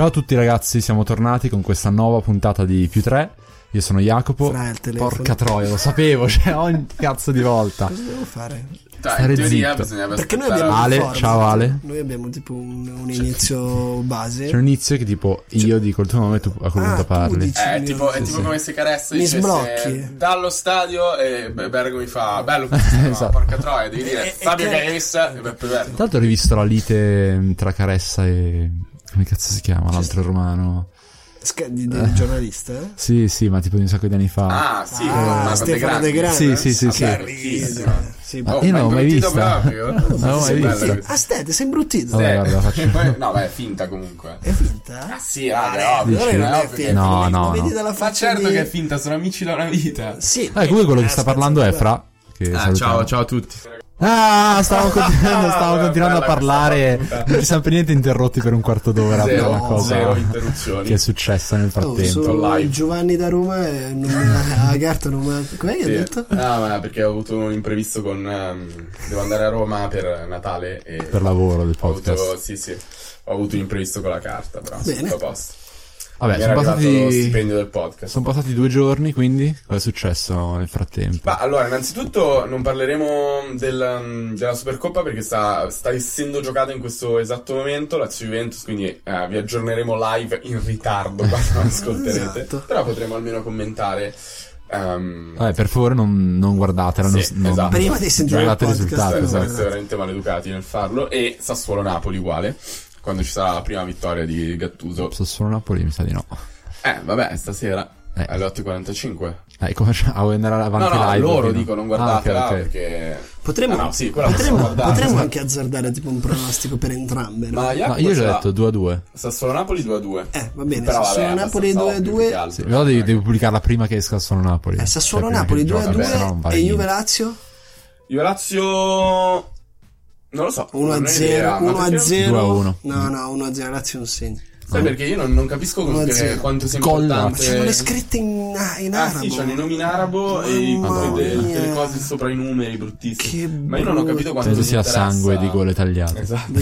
Ciao a tutti ragazzi, siamo tornati con questa nuova puntata di più 3. Io sono Jacopo. Porca troia, lo sapevo, cioè ogni cazzo di volta. Cosa devo fare? Dai, Stare in teoria zitto. bisogna Perché noi abbiamo Ale, ciao Ale. Noi abbiamo tipo un, un inizio base. C'è un inizio che tipo io dico il tuo nome e tu a quel Ah, punto parli. dici- Eh, è tipo, è Sì, tipo sì. come se Caressa Mi sblocchi. dallo stadio e Be- Bergo mi fa bello questo, no, Esatto. porca troia, devi dire E- e Fabio Caressa e Beppe Bergo. L'altro ho rivisto la lite mm, tra Caressa e... come cazzo si chiama? L'altro romano. Di, del giornalista? eh? Sì, sì, ma tipo di un sacco di anni fa. Ah, sì, Ah, Stefano De Grande. Sì, sì, sì, Ah, sì. Sì, Ah, Oh, io non l'ho mai vista. proprio? Non l'ho mai vista. Ah, Stete, sei imbruttito. Vabbè, Eh, guarda, faccio- No, beh, è finta comunque. È finta? Ah sì, raga, è ovvio. Allora cioè, non è finta. No, no, no. dalla Ma faccia certo di- che è finta, sono amici da una vita. Sì. Ah, comunque quello che sta Aspetta, parlando è aspetta. Fra. Ah, ciao, ciao a tutti. Ah, stavo continuando, stavo continuando a parlare. Non ci siamo per niente interrotti per un quarto d'ora per Zero, una cosa che è successa nel Oh, frattempo. sono live. Giovanni da Roma e non mi la carta non me Com'è che Sì. hai detto? Ah, ma perché ho avuto un imprevisto con... ehm, devo andare a Roma per Natale e... Per lavoro del ho avuto, podcast. sì, sì. Ho avuto un imprevisto con la carta, però Bene. tutto a posto. Vabbè, Mi sono passati, stipendio del podcast. sono passati due giorni, quindi cosa è successo nel frattempo? Ma allora, innanzitutto non parleremo del, um, della Supercoppa perché sta, sta essendo giocata in questo esatto momento, Lazio Juventus, quindi eh, vi aggiorneremo live in ritardo quando ascolterete. Esatto. Però potremo almeno commentare. ehm, Vabbè, per favore non, non guardatela, Sì, non- esatto. Prima di sentire il podcast, risultato. esatto. sareste veramente maleducati nel farlo. E Sassuolo-Napoli uguale, quando ci sarà la prima vittoria di Gattuso. Sassuolo Napoli mi sa di no. Eh, vabbè, stasera. Eh. Alle 8.45. Eh, come facciamo? Ah, andare avanti No, no, live? loro fino- dico, non Ah, guardatela ok, ok. perché... Potremmo, Ah, no, sì, potremmo, potremmo anche azzardare tipo un pronostico per entrambe. No? Ma No, io ho già l'ha. detto 2 a 2. Sassuolo Napoli 2 a 2. Eh, va bene, Però Sassuolo Napoli abbastanza 2 a ovvio 2. più che altro. Sì, però devi, devi pubblicarla prima che esca Sassuolo Napoli. Eh, Sassuolo Cioè, Napoli che 2 a gioca, 2 sennò non vale e Juve. Lazio Juve Lazio... Non lo so. 1 non a ho 0, idea, ma 1 a perché- 0. 2 a 1. No, no, 1 a 0 Lazio non segna. Sai perché io non, non capisco a zero. quanto sia. Ma importante... c'hanno le scritte in, in Ah arabo. sì, c'hanno i nomi in arabo e i- Mamma poi delle, cose sopra i numeri bruttissimi. Che Ma io non ho capito quanto Penso sia interessa- sangue di gole tagliate. Esatto.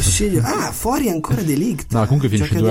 Ah, fuori ancora Delict. No, comunque finisce Gioca 2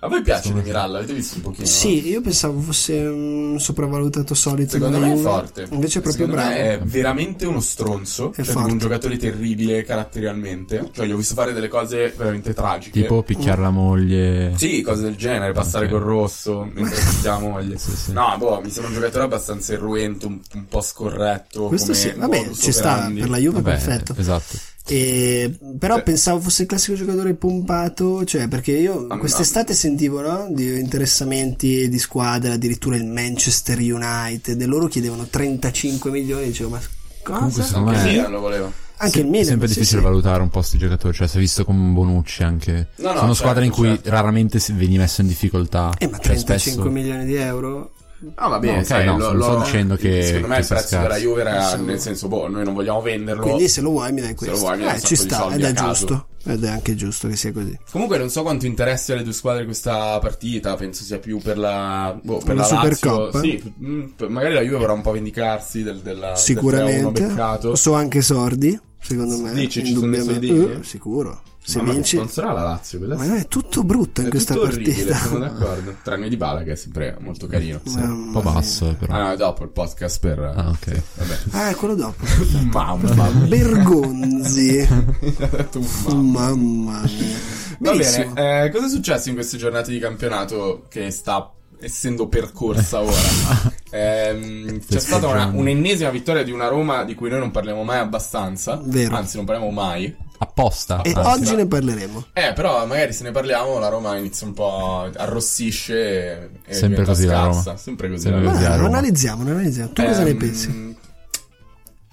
a di 1 Miralla. questa. A voi piace De Miralla? Avete visto un pochino? Sì, io pensavo fosse un sopravvalutato solito Secondo me è Juve. forte. Invece è proprio Secondo bravo. me è veramente uno stronzo. È Cioè, un giocatore terribile caratterialmente. Cioè, gli ho visto fare delle cose veramente tragiche. Tipo picchiare la moglie. Sì, cose del genere, passare Ok. col rosso mentre picchia la moglie. Sì, sì. No, boh, mi sembra un giocatore abbastanza irruento, un, un po' scorretto. Questo come sì, vabbè, ci sta per la Juve Vabbè, perfetto. esatto. E, però Sì. pensavo fosse il classico giocatore pompato, cioè perché io Ah, quest'estate sentivo no, di interessamenti di squadre, addirittura il Manchester United, e loro chiedevano 35 milioni, dicevo ma Comunque, cosa? Anche il Milan lo voleva. Anche il È Milan. sempre sì, difficile sì. valutare un po' sti giocatori, cioè si è visto con Bonucci anche. No, no, Sono squadre in certo, cui certo. raramente si veni messo in difficoltà. Eh, ma Cioè, 35 spesso- milioni di euro? No, va bene, No, ok, sai, no, lo- non sto lo- dicendo che- Secondo me che il prezzo della scarso. Juve era nel senso, boh, noi non vogliamo venderlo. Quindi se lo vuoi mi dai Se questo. lo vuoi mi dai eh, ci sta, ed è giusto. Ed è anche giusto che sia così. Comunque non so quanto interessi alle due squadre questa partita, penso sia più per la, boh, per La la Lazio. Supercoppa? Sì, mm, magari la Juve vorrà un po' vendicarsi del, della, del 3-1 Sicuramente. beccato. So anche sordi, secondo me. Dici, ci sono indubbiamente. soldini? Eh, sicuro. Se Mamma, vinci. Non sarà la Lazio, quella Ma no, è tutto brutto in è questa orribile, partita. sono d'accordo. Tranne di Bala che è sempre molto carino. Sì, un po' basso, eh, però. Ah no, dopo il podcast per... Ah, ok. Vabbè. Ah, è quello dopo. Mamma Bergonzi. tu, mamma. Mamma mia. Va bene, eh, cosa è successo in queste giornate di campionato che sta essendo percorsa ora? Ehm, c'è stata una, un'ennesima vittoria di una Roma di cui noi non parliamo mai abbastanza, Vero. anzi non parliamo mai. Apposta. E anzi. oggi ne parleremo. Eh, però magari se ne parliamo la Roma inizia un po' arrossisce e, e Sempre diventa così la Roma. scarsa. Sempre così Sempre la così. Roma. Ma a lo Roma. analizziamo, analizziamo. Tu cosa ne Ehm, pensi?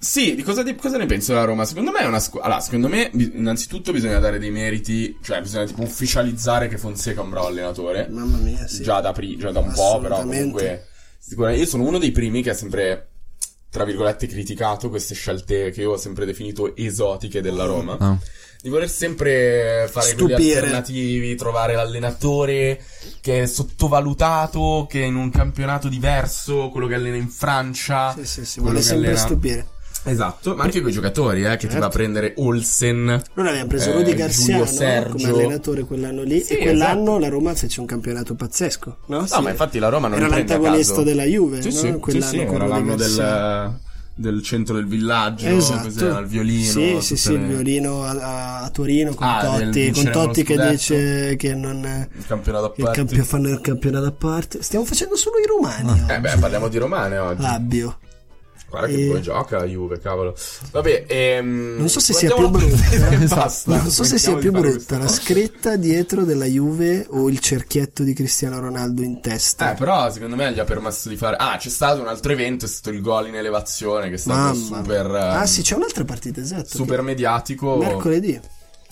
Sì, di cosa, di cosa ne penso della Roma? Secondo me è una squadra. Allora, secondo me, innanzitutto bisogna dare dei meriti, cioè bisogna tipo ufficializzare che Fonseca è un bravo allenatore. Mamma mia, sì. Già da, pri- già da un po', però comunque. Sicuramente io sono uno dei primi che ha sempre, tra virgolette, criticato queste scelte che io ho sempre definito esotiche della Roma. Ah. Di voler sempre fare quelli Stupire. alternativi, trovare l'allenatore che è sottovalutato, che è in un campionato diverso, quello che allena in Francia. Sì, sì, sì, vuole sempre allena- stupire. Esatto, ma anche quei giocatori, eh, che ti Certo. va a prendere Olsen. Noi abbiamo preso eh, Rudy Garcia come allenatore quell'anno lì Sì, e quell'anno esatto. la Roma fece un campionato pazzesco. No, No, ma infatti la Roma non Era l'antagonista della Juve, Sì, no? sì, sì, Quell'anno sì, con era l'anno del, del centro del villaggio, Esatto. il violino. Sì, sì, sì, il le- violino a, a Torino con Ah, Totti, con Totti che dice che non Il campionato a che il parte. campio- fanno il campionato a parte. Stiamo facendo solo i romani. Eh beh, parliamo di romane oggi. Labbio. Guarda che e- poi gioca la Juve, cavolo. Vabbè, ehm, Non so se sia più brutta. e basta. Non so se sia più brutta la scritta dietro della Juve o il cerchietto di Cristiano Ronaldo in testa. Eh, però secondo me gli ha permesso di fare. Ah, c'è stato un altro evento, è stato il gol in elevazione, che è stato Mamma. super. Ah, ehm, sì, c'è un'altra partita, esatto. super mediatico. che- Mercoledì.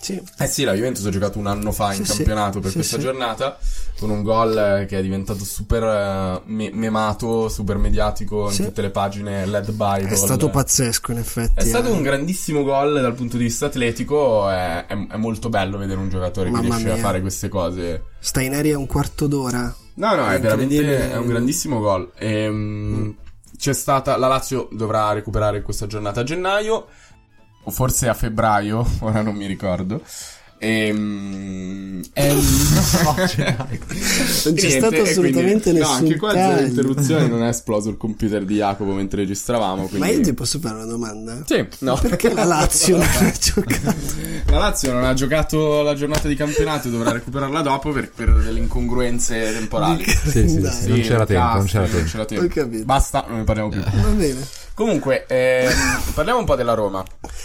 Sì. Eh sì, la Juventus ha giocato un anno fa in Sì, sì. campionato per Sì, questa sì. giornata con un gol eh, che è diventato super eh, me- memato, super mediatico in tutte le pagine led Bible. È stato pazzesco, in effetti. È stato eh. un grandissimo gol dal punto di vista atletico, è, è- è molto bello vedere un giocatore che Mamma riesce a mia. fare queste cose. Sta in aria un quarto d'ora. No, no, è veramente Incredibile. è un grandissimo gol. Ehm, C'è stata la Lazio dovrà recuperare questa giornata a gennaio o forse a febbraio, ora non mi ricordo. Ehm, ehm, Non c'è stato assolutamente quindi- nessun No, anche qua zero interruzioni non è esploso il computer di Jacopo mentre registravamo. Ma Quindi... io ti posso fare una domanda? Sì, no. Perché la Lazio non ha giocato? La Lazio non ha giocato la giornata di campionato e dovrà recuperarla dopo per, per delle incongruenze temporali. Sì, sì, sì. Non c'era tempo, non c'era tempo. c'era tempo. Ho capito. Basta, non ne parliamo più. Va bene. Comunque, ehm, parliamo un po' della Roma.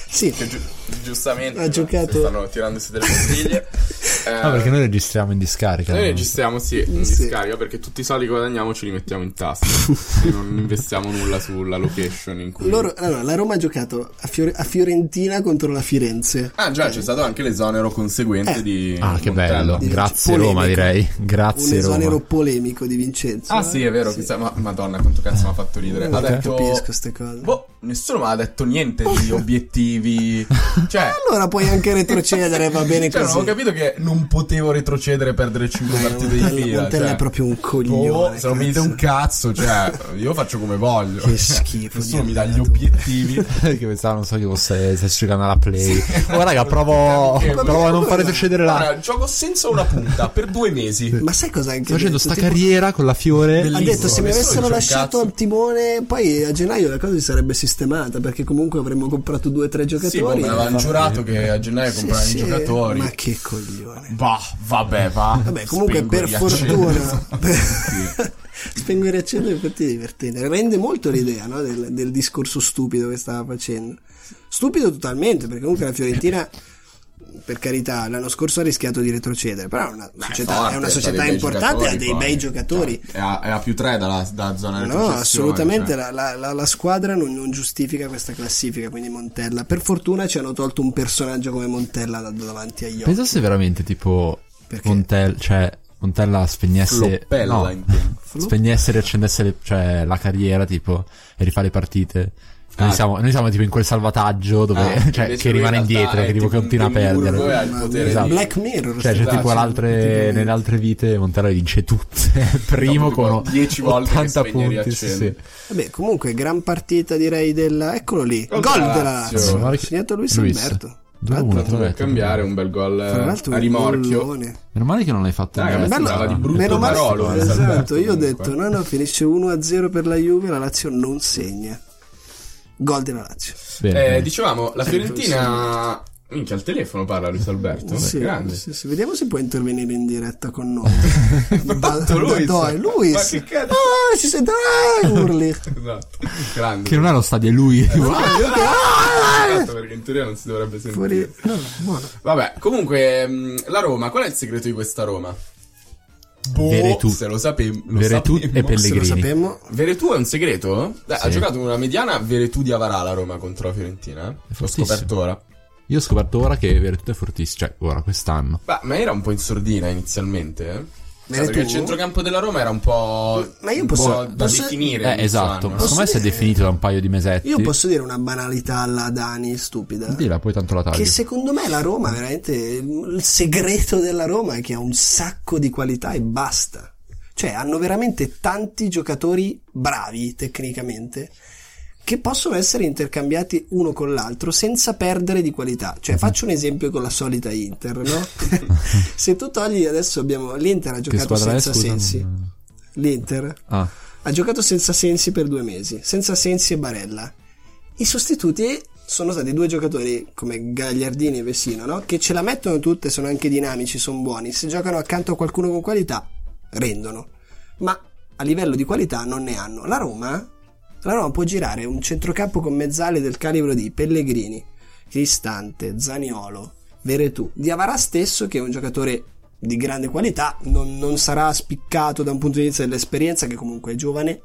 Sì. Che giu- giustamente Ha giocato- stanno tirandosi delle bottiglie. Eh, Ah, perché noi registriamo in discarica. noi no? registriamo sì in Sì. discarica perché tutti i soldi che guadagniamo ce li mettiamo in tasca e non investiamo nulla sulla location in cui Loro, allora, la Roma ha giocato a, Fiore- a Fiorentina contro la Firenze. Ah già c'è stato anche l'esonero conseguente Eh. di Ah, che bello. Di- Grazie polemico. Roma, direi. Un Grazie esonero Roma. polemico di Vincenzo. Ah eh? sì è vero chissà, ma, madonna quanto cazzo mi ha fatto ridere Io ha non detto capisco cose. boh nessuno mi ha detto niente di obiettivi cioè Allora puoi anche retrocedere, va bene Cioè, non così. ho capito che non potevo retrocedere e perdere 5 Dai, partite di fila. Montella cioè, è proprio un coglione, boh, se non mi dite un cazzo, cioè, io faccio come voglio. Che schifo Nessuno mi dà gli obiettivi. che pensavo, non so che fosse stessi giocando alla play. Oh, raga, provo, Perché- provo a non fare retrocedere la. Gioco senza una punta per due mesi. Ma sai cosa ha anche Sto facendo sta Tipo- carriera con la Fiore. Ha Bellissimo, detto se mi avessero lasciato al timone, poi a gennaio la cosa si sarebbe sistemata perché comunque avremmo comprato due o tre Sì, giocatori. boh, me l'avevano giuro che a gennaio Sì, comprare sì, i giocatori. Ma che coglione. Bah, vabbè, va. Vabbè, comunque Spengo per fortuna per- spengo e riaccendo infatti è divertente. Rende molto l'idea no, del, del discorso stupido che stava facendo. Stupido totalmente, perché comunque la Fiorentina per carità, l'anno scorso ha rischiato di retrocedere, però è una Beh, società, forte, è una c'ha società importante, ha dei bei giocatori. Cioè, è, a, è a più 3 dalla, da zona No, retrocessione, assolutamente cioè. la, la- la- squadra non, non giustifica questa classifica, quindi Montella. Per fortuna ci hanno tolto un personaggio come Montella da, da davanti agli occhi. Pensa se veramente tipo Perché? Montella, cioè Montella spegnesse Floppella, no, spegnesse e riaccendesse le- cioè, la carriera tipo e rifà le partite. Noi, Ah. siamo, noi siamo tipo in quel salvataggio dove, Ah, cioè, che in rimane realtà indietro, che tipo continua a perdere. mia, di- Black Mirror. Cioè, c'è sta tipo altre, nelle altre vite Montella le vince tutte. Primo Dopo con tipo 10 volte che 80 spegne e punti. Sì, sì. Vabbè, comunque, gran partita direi della. Eccolo lì. Gol Gol della Lazio. Ha segnato Luis, Luis. Alberto. Due Tra a uno, l'altro- te l'ho per detto. cambiare un bel gol Tra l'altro a rimorchio. Meno male che non l'hai fatto Raga, Bello- di brutto meno male- Barolo, esatto, io ho detto no no finisce 1-0 per la Juve la Lazio non segna gol della Lazio Bene, Eh, bene. dicevamo, la Sì, Fiorentina... Minchia, al telefono parla Luis Alberto. sì, grande. sì, sì, vediamo se può intervenire in diretta con noi fatto Luis? Dai, Luis. Ma che cazzo? ah si sente ah, urli Esatto. Grande. Che non è lo stadio, è lui. Esatto, perché in teoria non si dovrebbe sentire. fuori no, buono. Vabbè, comunque, mh, la Roma, qual è il segreto di questa Roma? Boh, Veretù. se lo sapevo. Lo Veretù sapevo. e Pellegrini. se lo sappiamo Veretù è un segreto? Beh, Ha Sì. giocato una mediana Veretù di Avarà la Roma contro la Fiorentina. eh? L'ho scoperto ora. Io ho scoperto ora che Veretù è fortissimo, cioè ora, quest'anno. Beh, ma era un po' in sordina inizialmente. Eh? Cioè, perché il centrocampo della Roma era un po', Ma io un posso- po' da posso- definire. Eh, esatto. Secondo me si è definito da un paio di mesetti. io posso dire una banalità alla Dani stupida Dilla, poi tanto la taglio. che secondo me la Roma veramente il segreto della Roma è che ha un sacco di qualità e basta cioè hanno veramente tanti giocatori bravi tecnicamente che possono essere intercambiati uno con l'altro senza perdere di qualità. Cioè, Mhm. faccio un esempio con la solita Inter, no? Se tu togli adesso abbiamo l'Inter ha giocato è, senza scusa? sensi. L'Inter Ah, ha giocato senza sensi per due mesi, senza sensi e Barella. I sostituti sono stati due giocatori come Gagliardini e Vessino, no? Che ce la mettono tutte, sono anche dinamici, sono buoni. Se giocano accanto a qualcuno con qualità, rendono. Ma a livello di qualità non ne hanno. La Roma, la Roma può girare un centrocampo con mezzali del calibro di Pellegrini, Cristante, Zaniolo, Veretù, Diavara stesso che è un giocatore di grande qualità, non, non sarà spiccato da un punto di vista dell'esperienza che comunque è giovane,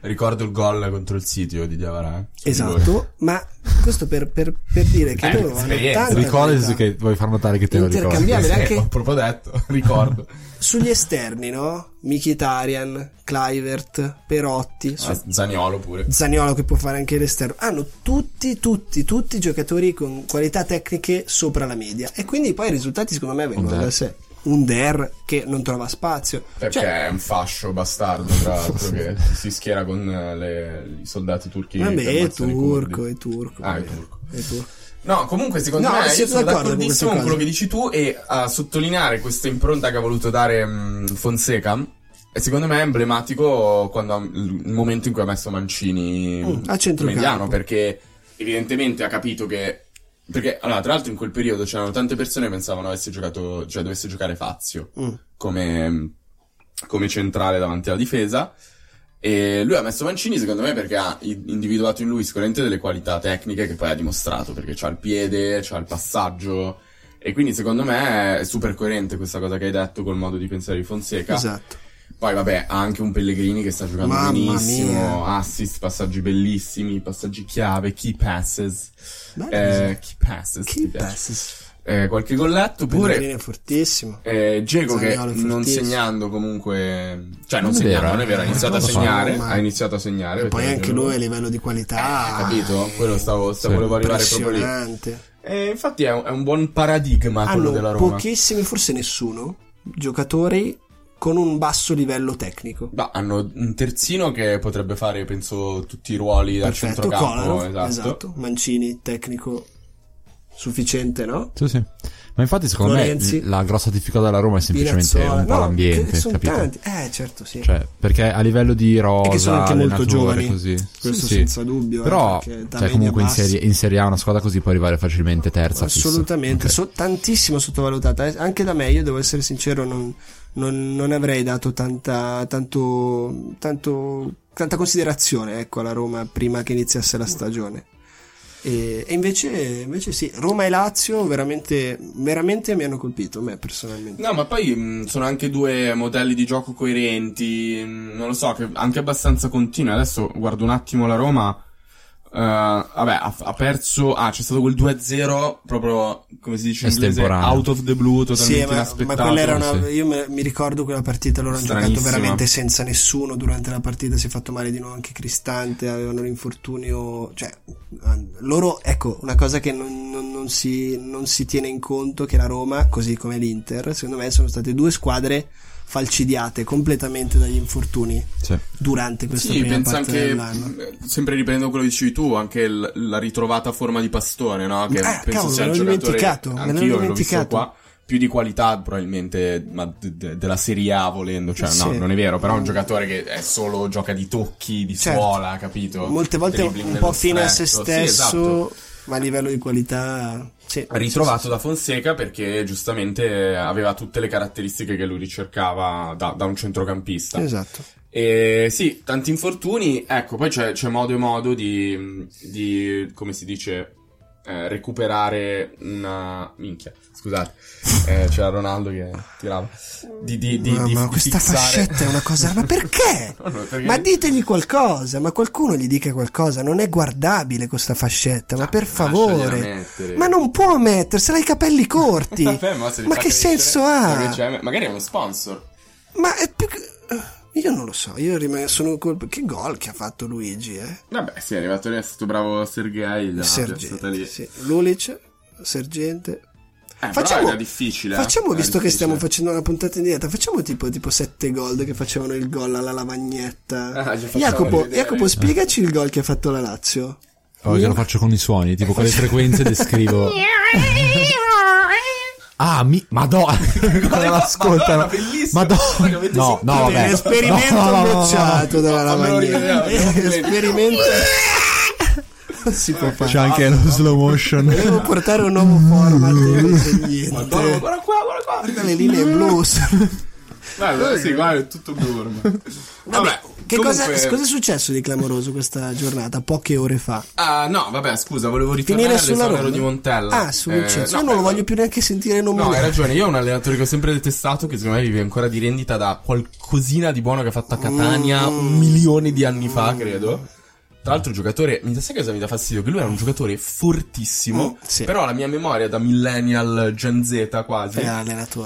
Ricordo il gol contro il sitio di Diavara. eh. esatto, ma questo per, per- per dire che Eh, loro hanno tanta qualità. che vuoi far notare che te lo ricordi. Intercambiabile. Eh, anche- ho proprio detto, ricordo. Sugli esterni, no? Mkhitaryan, Clivert, Perotti, su- Ah, Zaniolo pure. Zaniolo che può fare anche l'esterno. Hanno tutti, tutti, tutti giocatori con qualità tecniche sopra la media. E quindi poi i risultati secondo me vengono da sé. Un Der che non trova spazio. Perché Cioè, è un fascio bastardo, tra l'altro, che si schiera con eh, le- i soldati turchi. vabbè, è turco, è turco. Ah, è turco. è turco. No, comunque secondo No, me io sono con d'accordissimo con quello che dici tu e a sottolineare questa impronta che ha voluto dare mh, Fonseca. E secondo me è emblematico quando il momento in cui ha messo Mancini Mm, a centrocampo. mediano perché evidentemente ha capito che perché allora tra l'altro in quel periodo c'erano tante persone che pensavano avesse giocato cioè dovesse giocare Fazio Mm. come, come centrale davanti alla difesa. E lui ha messo Mancini, secondo me, perché ha individuato in lui sicuramente delle qualità tecniche che poi ha dimostrato, perché c'ha il piede, c'ha il passaggio. E quindi secondo me è super coerente questa cosa che hai detto col modo di pensare di Fonseca. Esatto. Poi vabbè, ha anche un Pellegrini che sta giocando Mamma benissimo, mia. assist, passaggi bellissimi, passaggi chiave, key passes. Eh, key passes. Piace? passes? Eh, qualche golletto pure. Pellegrini è fortissimo. Eh, Dzeko che è non fortissimo. segnando comunque, cioè non, Non segnando, vero, non è vero, ha eh. iniziato a so, segnare, ma- ha iniziato a segnare. E poi anche lui a livello di qualità. Eh, capito? Quello stavo, stavo Sì. volevo arrivare proprio lì. E infatti è un, è un buon paradigma quello Hanno della Roma. pochissimi, forse nessuno, giocatori con un basso livello tecnico. Bah, hanno un terzino che potrebbe fare, penso, tutti i ruoli dal Perfetto, centrocampo. Kolarov, esatto. esatto. Mancini, tecnico sufficiente, no? Sì, sì. Ma infatti, secondo Florenzi. me, la grossa difficoltà della Roma è semplicemente Spinazzola. un po' No, l'ambiente, capito? tanti. Eh, certo, sì. Cioè, perché a livello di rosa, E che sono anche molto giovani. così. Questo Sì, sì. senza dubbio. eh, Però, età cioè, comunque in serie, in Serie A una squadra così può arrivare facilmente terza. Assolutamente, Ok. so- tantissimo sottovalutata. eh. Anche da me, io devo essere sincero, non, non- non avrei dato tanta, tanto, tanto, tanta considerazione ecco, alla Roma prima che iniziasse la stagione. E, e invece, invece sì, Roma e Lazio veramente, veramente mi hanno colpito, me personalmente. No, ma poi mh, sono anche due modelli di gioco coerenti, mh, non lo so, che anche abbastanza continui. Adesso guardo un attimo la Roma. Eh, vabbè, ha, ha perso. Ah, c'è stato quel 2-0 proprio come si dice in inglese, out of the blue, totalmente Sì, ma, inaspettato. ma quella era una. sì. Io me- mi ricordo quella partita. Loro hanno giocato veramente senza nessuno. Durante la partita si è fatto male di nuovo anche Cristante. Avevano l'infortunio. Cioè, loro, ecco, una cosa che non, non- non si, non si tiene in conto: che la Roma, così come l'Inter, secondo me sono state due squadre falcidiate completamente dagli infortuni Sì. durante questa Sì, prima penso parte anche, dell'anno. sempre riprendendo quello che dicevi tu, anche l- la ritrovata forma di Pastore, no? Che Ah, penso cavolo, sia me l'ho dimenticato, me l'ho anch'io l'ho visto dimenticato. qua, più di qualità probabilmente ma de- de- della Serie A volendo, cioè no, Sì. non è vero, però è un giocatore che è solo gioca di tocchi, di Certo. suola, capito? Molte volte Dribbling un po' fine a se stretto. Sì, stesso, esatto. ma a livello di qualità. Sì, ritrovato da Fonseca perché giustamente aveva tutte le caratteristiche che lui ricercava da, da un centrocampista. Esatto. E sì, tanti infortuni. Ecco, poi c'è, c'è modo e modo di, di come si dice, eh, recuperare una. Minchia, scusate, eh, c'era Ronaldo che tirava. Di, di, di, Mamma, di- di questa fissare- fascetta è una cosa. Ma perché? No, no, perché- Ma ditegli qualcosa, ma qualcuno gli dica qualcosa. Non è guardabile questa fascetta, ma per lasciagliela favore. Ma non può mettersela i capelli corti. Vabbè, ma se ma che senso ma ha? Magari è uno sponsor. Ma è più che- Io non lo so, io rimango, sono colp- Che gol che ha fatto Luigi, eh? Vabbè, sì, è arrivato lì, è stato bravo Sergei. lì. Sergente, sì. Lulic, Sergente. Eh, facciamo, difficile. eh. Facciamo, visto che difficile. stiamo facendo una puntata in diretta, facciamo tipo, tipo 7 gol che facevano il gol alla lavagnetta. Ah, Jacopo. Jacopo, spiegaci il gol che ha fatto la Lazio. Oh, che lo faccio con i suoni, tipo con le frequenze descrivo. Ah, mi... Madonna! Come l'ascoltano? Madonna, bellissimo. Madonna! No, no, vabbè. Esperimento No, no, no, no, no. bocciato dalla Fammelo lavagnetta. rivedere, Esperimento. Non si può fare. C'è anche lo slow motion. Devo portare un nuovo format e. Madonna, guarda qua, guarda qua. Guarda le linee blu. Guarda, sì, guarda, è tutto blu ormai. Vabbè, Che comunque- cosa, cosa è successo di clamoroso questa giornata, poche ore fa? Ah, no, vabbè, scusa, volevo ritornare all'esonero di Montella. Ah, su Eh, Vincenzo. no, Io non lo eh, voglio più neanche sentire No, hai nominare. ragione, io ho un allenatore che ho sempre detestato che secondo me vive ancora di rendita da qualcosina di buono che ha fatto a Catania Mm. un milione di anni fa, credo. Tra l'altro giocatore, mi sai cosa mi dà fastidio? Che lui era un giocatore fortissimo, Mm, sì. però la mia memoria da millennial Gen Z quasi È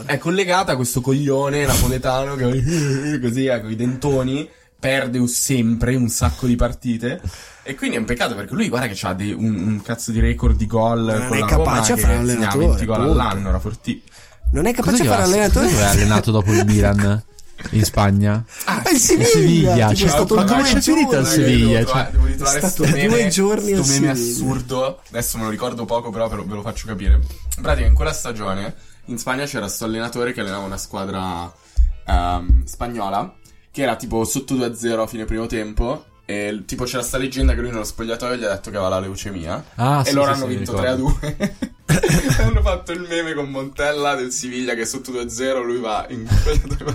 è collegata a questo coglione napoletano che così, eh, con i dentoni, perde sempre un sacco di partite. E quindi è un peccato perché lui, guarda, che ha un, un cazzo di record di gol Non con è la capace Roma, a fare allenatore, 20 gol all'anno, era fortissimo. Non è capace di Cos'è fare allenatore? Dove è allenato dopo il Milan? In Spagna? Ah, È il Siviglia. Seviglia, tipo, cioè, è stato ma due come c'è finito il giorni. Seviglia? Devo, trovare- devo ritrovare È sto stato meme, a sto meme Siviglia. assurdo. Adesso me lo ricordo poco, però ve lo, ve lo faccio capire. In pratica, in quella stagione in Spagna c'era sto allenatore che allenava una squadra ehm, spagnola che era tipo sotto 2-0 a fine primo tempo. E tipo c'era sta leggenda che lui nello spogliatoio gli ha detto che aveva la leucemia. Ah, e sì, loro sì, hanno sì, vinto mi 3 a 2. hanno fatto il meme con Montella del Siviglia che è sotto 2-0. Lui va in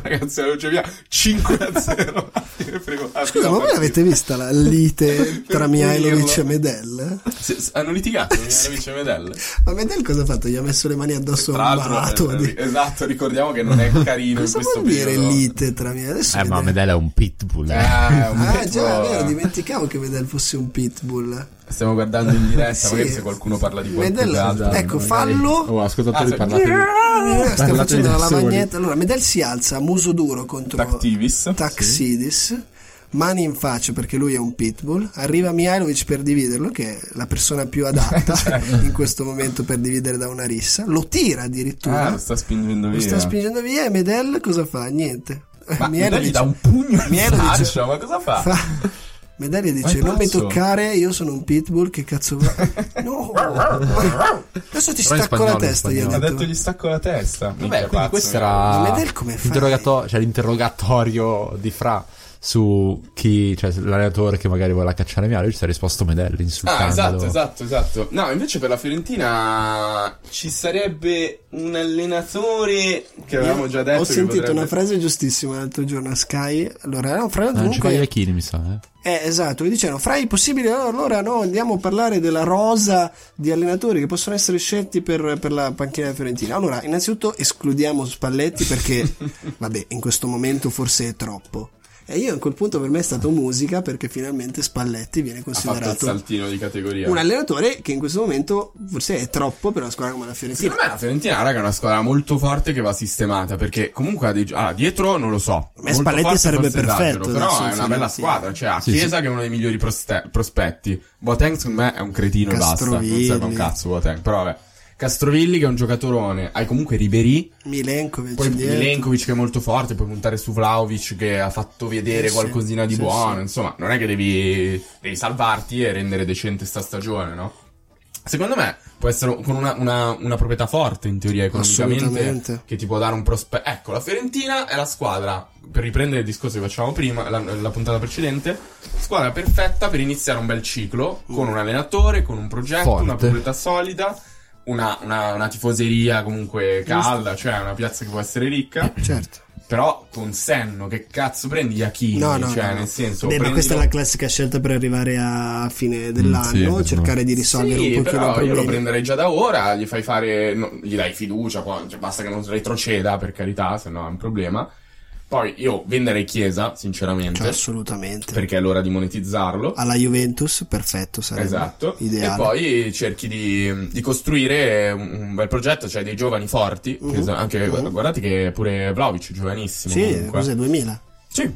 ragazzi la leucemia 5 a 0 a fine primo a Scusa, prima ma voi partita. avete vista la lite tra Mihailovic e Medel? Sì, hanno litigato Mihailovic e Medel. Ma Medel cosa ha fatto? Gli ha messo le mani addosso a un malato. eh, di- esatto, ricordiamo che non è carino in Cosa questo vuol dire periodo. lite tra Mihailovic? Adesso Eh, ma Medel- è un pitbull. Eh, Eh. un Ah, po'- già, è vero, dimenticavo che Medel fosse un pitbull. Stiamo guardando in diretta, Sì. magari se qualcuno parla di Medel- qualcos'altro. ecco, magari- fallo. Oh, ascoltatori, Ah, parlate di... Eh, Stiamo Parlate facendo la lavagnetta. Allora, Medel si alza a muso duro contro Tactivis. Taxidis. Mani in faccia perché lui è un pitbull. Arriva Mihailovic per dividerlo, che è la persona più adatta Certo. in questo momento per dividere da una rissa. Lo tira addirittura. Ah, lo sta spingendo Lo via. sta spingendo via e Medel cosa fa? Niente. Ma Mihailovic- Medel gli dà un pugno in faccia, ma cosa fa? fa- Medalia dice non mi pazzo." toccare io sono un pitbull che cazzo va no adesso ti Però stacco spagnolo, la testa gli ha detto. detto gli stacco la testa. Vabbè, quindi questo Mihailovic. era Ma Medel come fai? l'interrogato- cioè, l'interrogatorio di Fra su chi, cioè l'allenatore che magari voleva cacciare Mialo, ci ha risposto Medelli Ah, insultandolo. esatto, esatto, esatto. No, invece per la Fiorentina ci sarebbe un allenatore che avevamo già detto. ho sentito potrebbe- una frase giustissima l'altro giorno a Sky allora era una frase Ah, non ci comunque mi sa, eh. Eh, esatto, che dicevano, fra i possibili, allora no, andiamo a parlare della rosa di allenatori che possono essere scelti per, per la panchina Fiorentina. Allora, innanzitutto escludiamo Spalletti perché, vabbè, in questo momento forse è troppo. E io a quel punto per me è stato musica perché finalmente Spalletti viene Ha fatto il considerato saltino di categoria. un allenatore che in questo momento forse è troppo per una squadra come la Fiorentina. Secondo me la Fiorentina, raga, è una squadra molto forte che va sistemata. Perché comunque ha dei. Ah, dietro non lo so. Molto Spalletti forte sarebbe perfetto esagero, Però è una bella squadra. Cioè, ha Sì, Chiesa che è uno dei migliori proste- prospetti. Boateng, secondo me, è un cretino e basta. Non serve un cazzo Boateng. Però vabbè. Castrovilli che è un giocatorone. Hai comunque Ribery. Milenkovic Poi dietro. Milenkovic che è molto forte, puoi puntare su Vlaovic che ha fatto vedere Sì, qualcosina di sì, buono, sì. insomma, non è che devi, devi salvarti e rendere decente sta stagione, no? Secondo me può essere con una, una- una proprietà forte in teoria economicamente che ti può dare un prospetto. Ecco, la Fiorentina è la squadra, per riprendere il discorso che facevamo prima, la, la puntata precedente, squadra perfetta per iniziare un bel ciclo con un allenatore, con un progetto, Forte. una proprietà solida. Una, una- una tifoseria comunque calda, cioè una piazza che può essere ricca. Certo. Però con senno, che cazzo prendi Iachini? No, no, cioè, no, no. nel senso. Beh, ma prendilo- questa è la classica scelta per arrivare a fine dell'anno, sì, cercare di risolvere Sì, un pochino però io lo prenderei già da ora, gli fai fare, no, gli dai fiducia, poi, cioè, basta che non retroceda, per carità, se no è un problema. Poi io venderei Chiesa, sinceramente, Cioè, assolutamente. perché è l'ora di monetizzarlo. Alla Juventus, perfetto sarebbe. Esatto, Ideale. e poi cerchi di, di costruire un, bel progetto, cioè dei giovani forti, che Mhm. so- anche, Mhm. guardate che pure Vlaovic giovanissimo Sì, comunque. cos'è 2000? Sì,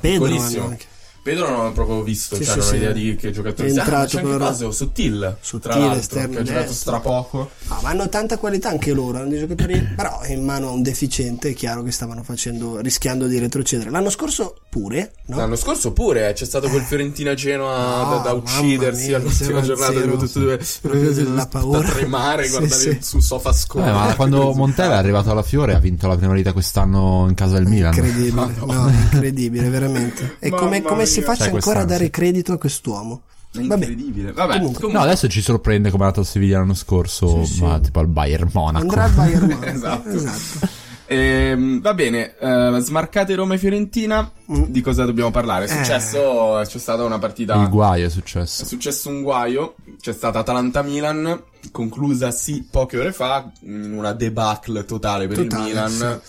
Pedro anche. Pedro non ho proprio visto, Sì, cioè sì, non ho sì. idea di che giocatore sia. Ah, c'è anche caso Sottil, Sottile, tra l'altro, esterno che ha giocato strapoco. Ah, ma hanno tanta qualità anche loro, hanno dei giocatori, però in mano a un deficiente è chiaro che stavano facendo, rischiando di retrocedere. L'anno scorso pure, no? L'anno scorso pure eh, c'è stato quel Fiorentina-Genoa Ah, da, da uccidersi mia, all'ultima 0-0. giornata di tutti e due la paura. da tremare Sì, guardare sì. sul sofa Eh, ma quando Montella è arrivato alla Fiore ha vinto la prima vita quest'anno in casa del Milan. Incredibile, no, incredibile, veramente. E come si mia. faccia Cioè, ancora a quest'anno, dare sì. credito a quest'uomo? Vabbè, incredibile vabbè Comunque. comunque, No, adesso ci sorprende come è andato a Seviglia l'anno scorso, Sì, sì. ma tipo al Bayern Monaco. andrà al Bayern Monaco. Esatto. esatto. Ehm, va bene eh, smarcate Roma e Fiorentina Mm. di cosa dobbiamo parlare è Eh. successo c'è stata una partita Il guaio è È successo. successo un guaio, c'è stata Atalanta-Milan, conclusa sì poche ore fa, in una debacle totale per Totale, il Milan,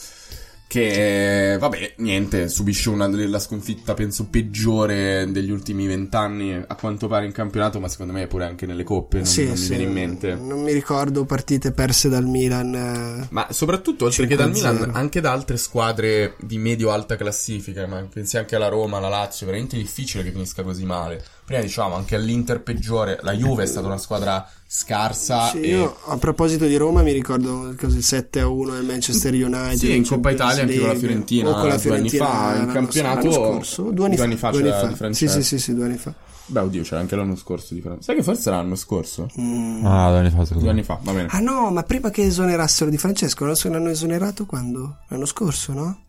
che vabbè, niente, subisce una della sconfitta penso peggiore degli ultimi vent'anni a quanto pare in campionato, ma secondo me pure anche nelle coppe, non, Sì, non mi sì, viene in mente. Non mi ricordo partite perse dal Milan. eh, Ma soprattutto, oltre che dal 5-0. Milan, anche da altre squadre di medio-alta classifica, ma pensi anche alla Roma, alla Lazio, è veramente difficile che finisca così male. Prima diciamo, anche all'Inter peggiore, la Juve è stata una squadra scarsa Sì, e... io a proposito di Roma mi ricordo così 7 a 1 del Manchester United. Sì, in Coppa Champions Italia anche con la Fiorentina, o con la due anni Fiorentina fa, in l'anno- campionato- scorso, due anni, due anni fa due c'era anni di fa. Sì, sì, sì, sì, due anni fa. Beh, oddio, c'era anche l'anno scorso di Francesco. Sai che forse era l'anno scorso? Mm. Ah, due anni fa secondo Due anni fa, va bene. Ah no, ma prima che esonerassero di Francesco, non se l'hanno esonerato quando? L'anno scorso, no?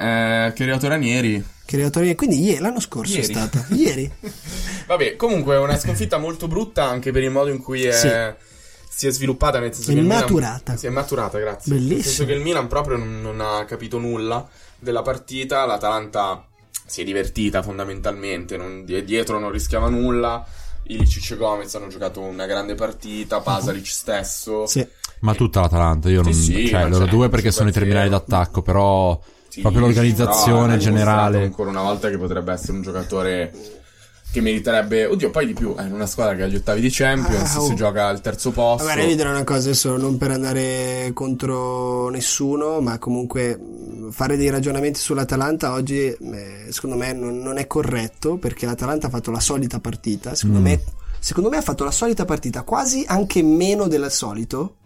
Eh, che è arrivato Ranieri. È arrivato- quindi ieri, l'anno scorso Ieri. è stata. Ieri. Vabbè, comunque è una sconfitta molto brutta anche per il modo in cui è... Sì. si è sviluppata, nel senso È che il Milan- maturata. si è maturata, grazie. Nel Bellissimo. senso che il Milan proprio non, non ha capito nulla della partita, l'Atalanta si è divertita fondamentalmente, non- di- dietro non rischiava nulla. Ilicic e Gomez hanno giocato una grande partita, Pasalic stesso. Sì. Ma tutta l'Atalanta, io non... Sì, sì, cioè, loro due perché sono i 5-0. terminali d'attacco, però... Sì, proprio l'organizzazione generale. Ancora una volta che potrebbe essere un giocatore che meriterebbe. Oddio, poi di più. È in una squadra che ha gli ottavi di Champions. Ah, oh. Si gioca al terzo posto. Vabbè, io dirò una cosa adesso, non per andare contro nessuno, ma comunque fare dei ragionamenti sull'Atalanta oggi, eh, secondo me, non, non è corretto perché l'Atalanta ha fatto la solita partita. Secondo, Mm. me, secondo me ha fatto la solita partita, quasi anche meno del solito,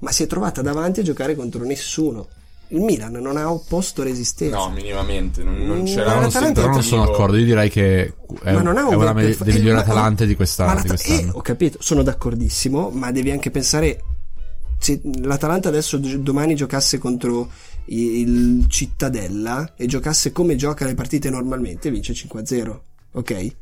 ma si è trovata davanti a giocare contro nessuno. Il Milan non ha opposto resistenza. No, minimamente. Non, non c'era ma Però non, un però non sono d'accordo, io direi che è, ma non ha un è una me- delle eh, migliori Atalante di, questa, di quest'anno. eh, ho capito, sono d'accordissimo, ma devi anche pensare se l'Atalanta adesso domani giocasse contro il Cittadella e giocasse come gioca le partite normalmente, vince 5-0. Ok?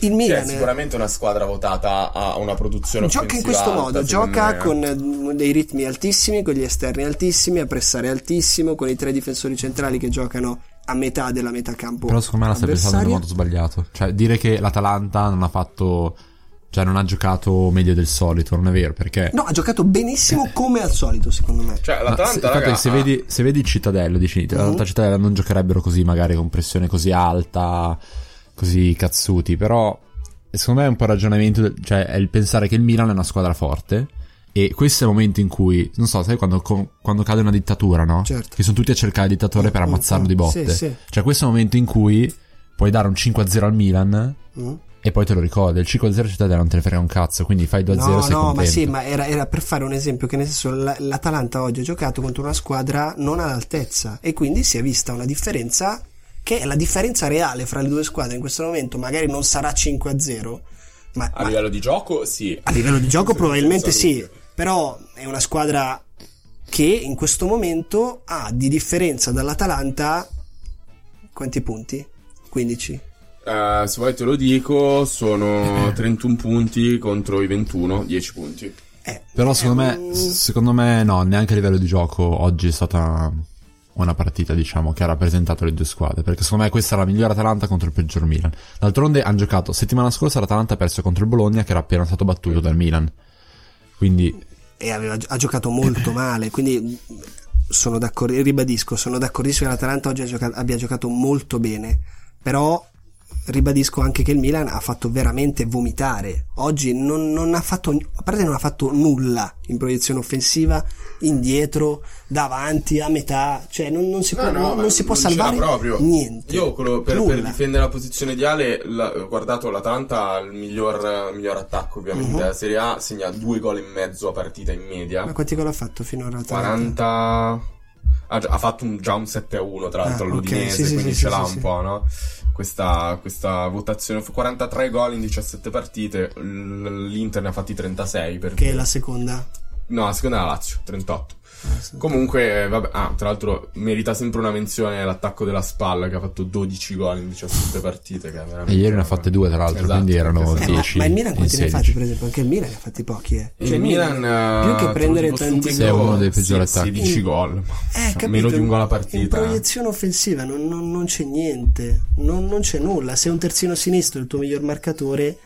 Il Che Milan è sicuramente una squadra votata a una produzione gioca in questo alta, modo, gioca me. con eh, dei ritmi altissimi, con gli esterni altissimi, a pressare altissimo, con i tre difensori centrali che giocano a metà della metà campo. Però secondo me la stai pensando in modo sbagliato. Cioè, dire che l'Atalanta non ha fatto... Cioè, non ha giocato meglio del solito, non è vero, perché... No, ha giocato benissimo come al solito, secondo me. Cioè, se, l'Atalanta, infatti, raga, se, vedi, se vedi il Cittadello, dici, l'Atalanta Mhm. Cittadella non giocherebbero così, magari con pressione così alta, così cazzuti, però secondo me è un po' il ragionamento, cioè è il pensare che il Milan è una squadra forte e questo è il momento in cui, non so, sai quando, quando cade una dittatura, no? Certo. Che sono tutti a cercare il dittatore per Mm, ammazzarlo mm, di botte. sì, sì. Cioè questo è il momento in cui puoi dare un 5-0 al Milan Mm. e poi te lo ricordi, il 5-0 Cittadella non te ne frega un cazzo, quindi fai 2-0 e No, sei no, ma contento. sì, ma era, era per fare un esempio che nel senso la- l'Atalanta oggi ha giocato contro una squadra non all'altezza e quindi si è vista una differenza che è la differenza reale fra le due squadre in questo momento, magari non sarà 5-0, ma, a ma livello di gioco, sì. a livello di gioco probabilmente sì, però è una squadra che in questo momento ha di differenza dall'Atalanta quanti punti? 15. Eh, se vuoi te lo dico, sono 31 punti contro i 21, 10 punti. Eh, Però secondo me, un- secondo me no, neanche a livello di gioco oggi è stata una partita, diciamo, che ha rappresentato le due squadre. Perché secondo me questa è la migliore Atalanta contro il peggior Milan. D'altronde hanno giocato, settimana scorsa l'Atalanta ha perso contro il Bologna che era appena stato battuto dal Milan. Quindi e aveva, ha giocato molto male, quindi sono d'accordo, ribadisco, sono d'accordissimo che l'Atalanta oggi giocato- abbia giocato molto bene, però ribadisco anche che il Milan ha fatto veramente vomitare. Oggi non, non, ha fatto, a parte non ha fatto nulla in proiezione offensiva, indietro, davanti, a metà, cioè non, non si può, No, no, non, si può non salvare proprio. niente. Io quello per, per difendere la posizione ideale, la- ho guardato l'Atalanta ha il miglior, miglior attacco ovviamente Mhm. della Serie A, segna due gol e mezzo a partita in media. Ma quanti gol ha fatto finora? l'Atalanta? 40 ha, già- ha fatto un, già un 7 a 1 tra l'altro Ah, all'Udinese sì, sì, quindi sì, ce sì, l'ha sì, un sì. po' no? Questa, questa votazione. 43 gol in 17 partite l'Inter ne ha fatti 36 per Che è la seconda. no la seconda è la Lazio 38 Ah, comunque eh, vabbè ah, tra l'altro merita sempre una menzione l'attacco della spalla che ha fatto 12 gol in 17 partite è E ieri ne ha fatte due, tra l'altro, Esatto, quindi erano perché Eh, se- ma, 10 ma il Milan in quanti ne ha 16. fatti, per esempio? Anche il Milan ne ha fatti pochi, eh. il Cioè, Milan, più eh, che prendere tanti subito, È uno dei peggiori sì, attacchi. 16 gol Eh, Cioè, capito, meno di un gol a In partita proiezione offensiva non, non- non c'è niente, non, non c'è nulla. Se è un terzino sinistro il tuo miglior marcatore,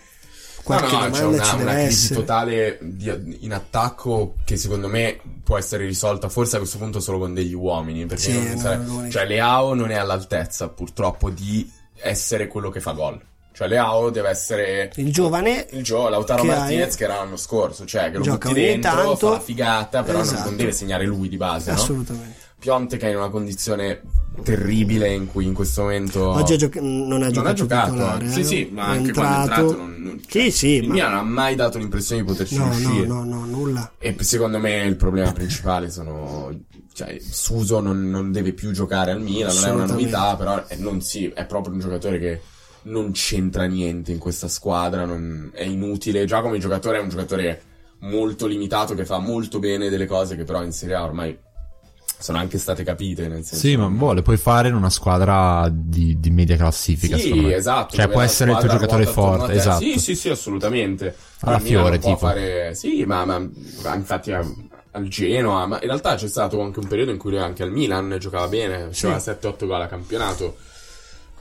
qualche no, no, c'è domanda una, ci una deve crisi essere. totale di- in attacco che secondo me può essere risolta forse a questo punto solo con degli uomini perché Sì, non no, sare- cioè Leao non è all'altezza purtroppo di essere quello che fa gol cioè Leao deve essere Il giovane il gioco Lautaro Che Martinez hai- che era l'anno scorso cioè che lo Gioca butti dentro tanto. fa la figata però non- non, Esatto. deve segnare lui di base no? assolutamente. Piontek è in una condizione terribile in cui in questo momento Oggi gioca- non ha non giocato, ha giocato titolare, sì eh, sì ma anche quando è entrato. non, non- Sì, sì, il ma- Milan non ha mai dato l'impressione di poterci No, no, riuscire. no, no, nulla. e secondo me il problema principale sono cioè Suso non, non deve più giocare al Milan non è una novità però è, non si, è proprio un giocatore che non c'entra niente in questa squadra non- è inutile. Già come giocatore è un giocatore molto limitato che fa molto bene delle cose che però in Serie A ormai sono anche state capite nel senso Sì, ma boh, le puoi fare in una squadra di, di media classifica. secondo Sì, me. esatto. Cioè, può essere il tuo giocatore forte, esatto. Sì, sì, sì, assolutamente. Alla Milan Fiore, può tipo. Fare... Sì, ma, ma- ma infatti al Genoa, ma in realtà c'è stato anche un periodo in cui lui anche al Milan giocava bene, faceva 7-8 gol a campionato.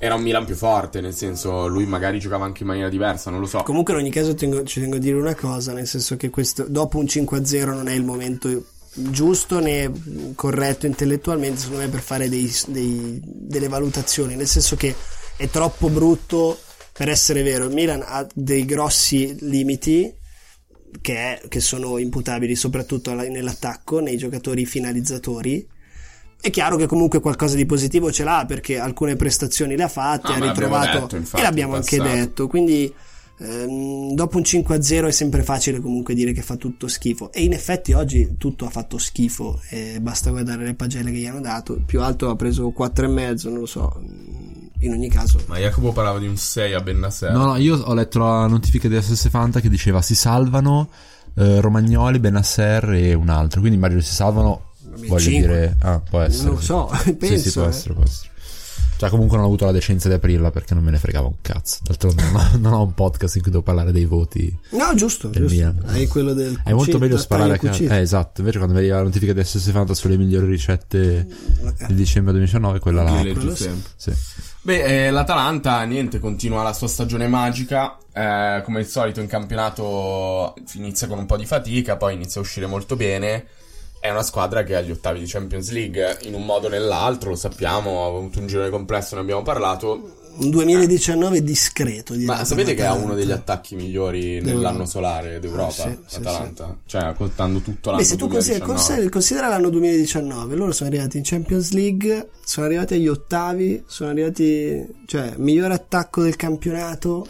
Era un Milan più forte, nel senso lui magari giocava anche in maniera diversa, non lo so. Comunque in ogni caso tengo- ci tengo a dire una cosa, nel senso che questo, dopo un 5-0 non è il momento giusto né corretto intellettualmente, secondo me, per fare dei- dei- delle valutazioni, nel senso che è troppo brutto per essere vero. Il Milan ha dei grossi limiti che, è- che sono imputabili soprattutto nell'attacco, nei giocatori finalizzatori. È chiaro che comunque qualcosa di positivo ce l'ha perché alcune prestazioni le ha fatte, Ah, ha ritrovato detto, infatti, e l'abbiamo anche detto. Quindi ehm, dopo un 5-0 è sempre facile comunque dire che fa tutto schifo. E in effetti oggi tutto ha fatto schifo. E basta guardare le pagelle che gli hanno dato. Il più alto ha preso 4,5, non lo so. In ogni caso, Ma Jacopo parlava di un 6 a Bennasser. No, no, io ho letto la notifica di SS Fanta che diceva si salvano eh, Romagnoli, Benasser e un altro. Quindi immagino si salvano. Voglio cinque. dire, ah, può essere. non lo so, Sì, penso. sì, può eh. essere, può essere. Cioè, comunque non ho avuto la decenza di aprirla perché non me ne fregava un cazzo. D'altronde non ho, non ho un podcast in cui devo parlare dei voti. No, giusto, giusto. Milan. Hai quello del È molto meglio sparare a caso. Eh, esatto. Invece, quando vedi la notifica di SS Fanta sulle migliori ricette di dicembre 2019, quella là. Quello sì. sempre. Sì. Beh, eh, l'Atalanta, niente, continua la sua stagione magica. eh, come al solito in campionato inizia con un po' di fatica, poi inizia a uscire molto bene. È una squadra che è agli ottavi di Champions League, in un modo o nell'altro, lo sappiamo, ha avuto un girone complesso, ne abbiamo parlato. Un 2019 discreto. direi, Ma sapete che ha l'Atalanta. uno degli attacchi migliori nell'anno solare d'Europa, Ah, sì, sì, l'Atalanta? Cioè, contando tutto l'anno Beh, se tu consideri, 2019. consideri- considera l'anno 2019, loro sono arrivati in Champions League, sono arrivati agli ottavi, sono arrivati, cioè, miglior attacco del campionato,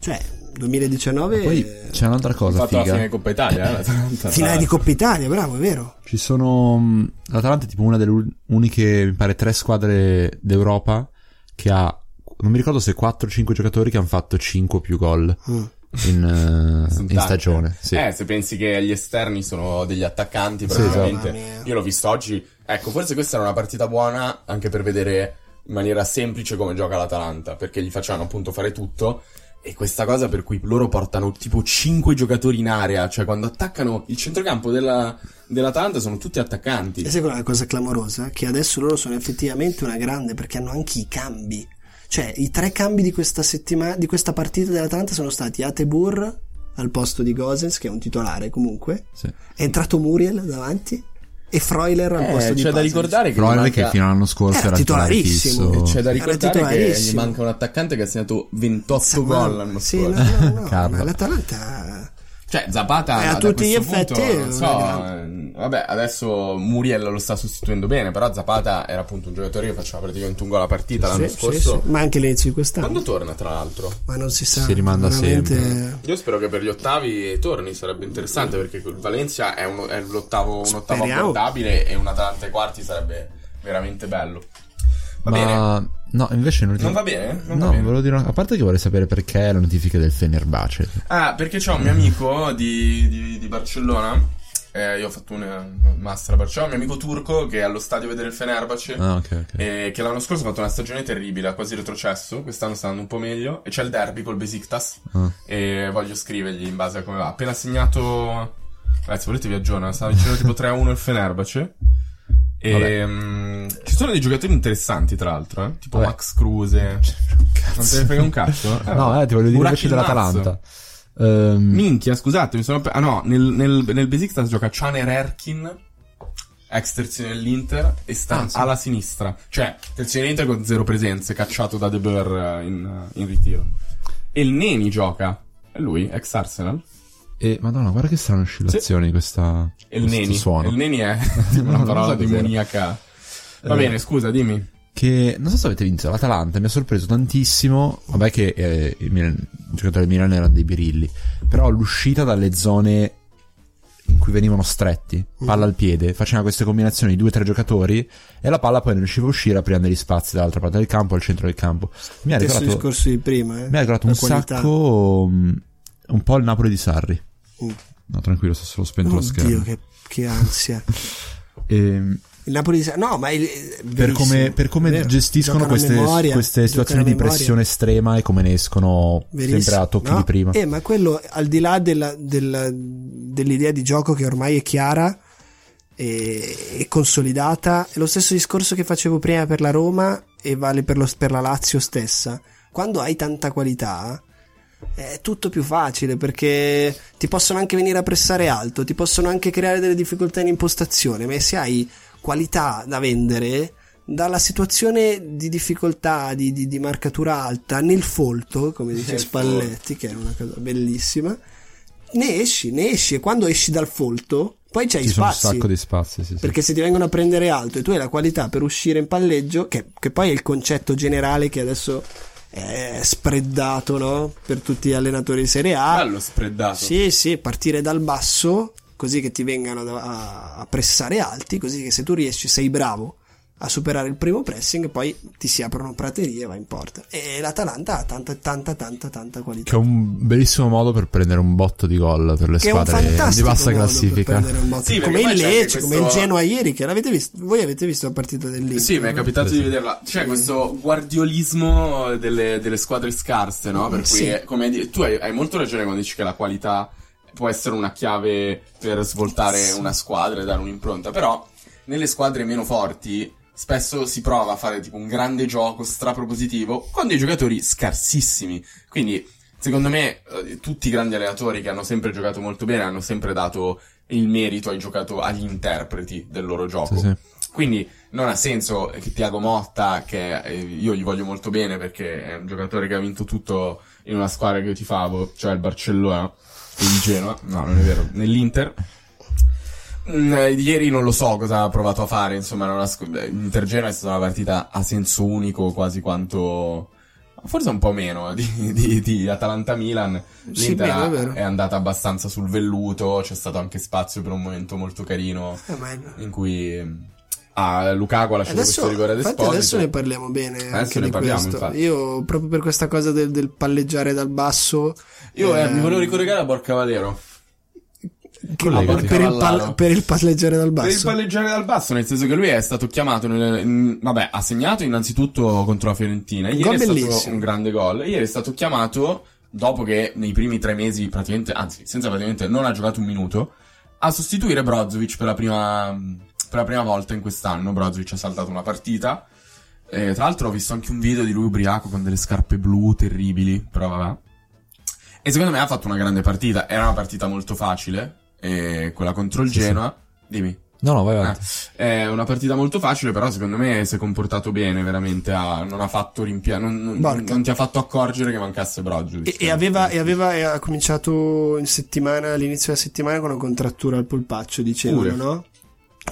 cioè, 2019 Poi eh, c'è un'altra Ha cosa fatto la figa. fine di Coppa Italia, eh, finale di Coppa Italia, bravo, è vero. Ci sono. mh, L'Atalanta è tipo una delle un- uniche, mi pare, tre squadre d'Europa che ha. Non mi ricordo se 4 o 5 giocatori che hanno fatto 5 o più gol Mm. in, eh, Sono in stagione. Sì. Eh, se pensi che gli esterni sono degli attaccanti, Sì, praticamente. esatto. Mia. Io l'ho visto oggi. Ecco, forse questa era una partita buona anche per vedere in maniera semplice come gioca l'Atalanta, perché gli facevano appunto fare tutto. E questa cosa per cui loro portano tipo 5 giocatori in area, cioè quando attaccano il centrocampo della, dell'Atalanta sono tutti attaccanti. E sai qual è la cosa clamorosa? Che adesso loro sono effettivamente una grande perché hanno anche i cambi. Cioè, i tre cambi di questa settimana, di questa partita dell'Atalanta sono stati Atebur al posto di Gosens, che è un titolare comunque. Sì. È entrato Muriel davanti. E Freuler al Eh, posto di c'è da ricordare che Probabilmente manca... che fino all'anno scorso Era era titolarissimo. fisso. C'è da ricordare che gli manca un attaccante che ha segnato 28 Zapata. gol l'anno Sì, scorso. no, no, no, l'Atalanta Cioè, Zapata Eh, a tutti gli effetti punto, so, grande. eh, vabbè, adesso Muriel lo sta sostituendo bene, però Zapata era appunto un giocatore che faceva praticamente un gol a partita l'anno sì, sì, scorso. sì. ma anche l'inizio di quest'anno Quando torna, tra l'altro? ma non si sa Si rimanda veramente- sempre. Io spero che per gli ottavi torni, sarebbe interessante perché il Valencia è, uno- è l'ottavo, un ottavo abbordabile e un Atalanta ai quarti sarebbe veramente bello. Va bene? No, invece non, Non va bene? Non va no, bene. volevo dire una... a parte che vorrei sapere perché le notifiche del Fenerbahce. Ah, perché c'ho un mio amico di, di- di Barcellona. eh, io ho fatto un master a Barcellona. Un mio amico turco che è allo stadio a vedere il Fenerbahce. Ah, ok, ok. eh, che l'anno scorso ha fatto una stagione terribile, ha quasi retrocesso. Quest'anno sta andando un po' meglio. E c'è il derby col Besiktas. Ah. E voglio scrivergli in base a come va. Appena segnato. Ragazzi, volete vi aggiorno? Sta dicendo tipo 3-1 il Fenerbahce. E mm, ci sono dei giocatori interessanti, tra l'altro, eh? tipo Vabbè. Max Kruse. Non te ne frega un cazzo? No, eh, ti voglio dire invece dell'Atalanta. Ehm, Minchia, scusate, mi sono... Ah no, nel, nel, nel Besiktas gioca Chaner Erkin, ex terzino dell'Inter, e sta Ah, sì. alla sinistra. Cioè, terzino dell'Inter con zero presenze, cacciato da De Boer eh, in, in ritiro. E il Neni gioca. È lui, ex Arsenal. E madonna, guarda che strane oscillazioni questa E il questo Neni. suono. Il Neni è una parola demoniaca. Va Eh. bene, scusa, dimmi. Che non so se avete visto l'Atalanta, mi ha sorpreso tantissimo. Vabbè, che eh, il, Milan, il giocatore del Milan erano dei birilli. Però l'uscita dalle zone in cui venivano stretti, palla al piede, faceva queste combinazioni di due o tre giocatori e la palla poi non riusciva a uscire aprendo gli spazi dall'altra parte del campo al centro del campo. Mi ha ricordato, discorso di prima eh. mi ha ricordato un qualità. sacco mm, un po' il Napoli di Sarri. Mm. No, tranquillo, sto solo spento lo Oddio, schermo. che, che ansia. Ehm, Il Napoli No, ma il, per come, per come gestiscono queste, queste situazioni di pressione estrema e come ne escono sempre a tocchi di prima. Eh, ma quello al di là della, della- dell'idea di gioco che ormai è chiara e, e consolidata, è lo stesso discorso che facevo prima per la Roma e vale per, lo- per la Lazio stessa. Quando hai tanta qualità è tutto più facile perché ti possono anche venire a pressare alto, ti possono anche creare delle difficoltà in impostazione, ma se hai qualità da vendere, dalla situazione di difficoltà di, di- di marcatura alta nel folto, come dice Nel Spalletti, che è una cosa bellissima, ne esci, ne esci e quando esci dal folto poi c'hai Ci sono un spazi. sacco di spazi, sì, sì. Perché se ti vengono a prendere alto e tu hai la qualità per uscire in palleggio, che, che poi è il concetto generale che adesso è spreadato no? per tutti gli allenatori di Serie A. Bello spreadato. Sì, sì, partire dal basso, così che ti vengano a, a pressare alti, così che se tu riesci, sei bravo a superare il primo pressing, poi ti si aprono praterie e va in porta. E l'Atalanta ha tanta, tanta, tanta, tanta qualità. Che è un bellissimo modo per prendere un botto di gol per le Che squadre di bassa classifica. Sì, come il Lecce, come il questo- Genoa ieri, che l'avete visto. Voi avete visto la partita dell'Inter? Sì, mi è capitato Sì, di sì. vederla. C'è questo guardiolismo delle, delle squadre scarse, no? Per cui, Sì. è- come di- tu hai, hai molto ragione quando dici che la qualità può essere una chiave per svoltare Sì. una squadra e dare un'impronta, però nelle squadre meno forti spesso si prova a fare tipo un grande gioco strapropositivo con dei giocatori scarsissimi. Quindi, secondo me, eh, tutti i grandi allenatori che hanno sempre giocato molto bene hanno sempre dato il merito ai giocatori, agli interpreti del loro gioco. Sì, sì. Quindi non ha senso che Tiago Motta, che eh, io gli voglio molto bene perché è un giocatore che ha vinto tutto in una squadra che io tifavo, cioè il Barcellona, il Genoa, no non è vero, nell'Inter. Mm, eh, ieri non lo so cosa ha provato a fare, insomma, non ha sc- eh, l'Inter Genoa è stata una partita a senso unico quasi quanto... Forse un po' meno di, di, di Atalanta-Milan. Sì, L'Inter ha- è andata abbastanza sul velluto, c'è stato anche spazio per un momento molto carino Eh, in cui a Lukaku ha lasciato Adesso, questo rigore ad Esposito. adesso ne parliamo bene anche ne parliamo, questo. infatti. Io proprio per questa cosa del, del palleggiare dal basso Io eh, ehm, mi volevo ricollegare a Borca Valero. Che- Collegati. per, il pal- per il palleggiare dal Per il basso. palleggiare dal basso, nel senso che lui è stato chiamato, nel- in- vabbè, ha segnato innanzitutto contro la Fiorentina. Ieri gol è stato un grande gol. Ieri è stato chiamato dopo che nei primi tre mesi praticamente, anzi, senza praticamente non ha giocato un minuto, a sostituire Brozovic per la prima, per la prima volta in quest'anno. Brozovic ha saltato una partita. Eh, tra l'altro ho visto anche un video di lui ubriaco con delle scarpe blu terribili, però vabbè. E secondo me ha fatto una grande partita. Era una partita molto facile, eh, quella contro il Sì, Genoa. Dimmi. No, no, vai Ah, avanti. è una partita molto facile, però secondo me si è comportato bene, veramente. ha- non ha fatto rimpia- non, non- non ti ha fatto accorgere che mancasse Brozovic. E, e aveva, e aveva e ha cominciato in settimana, all'inizio della settimana con una contrattura al polpaccio, dicevano, Pure. no?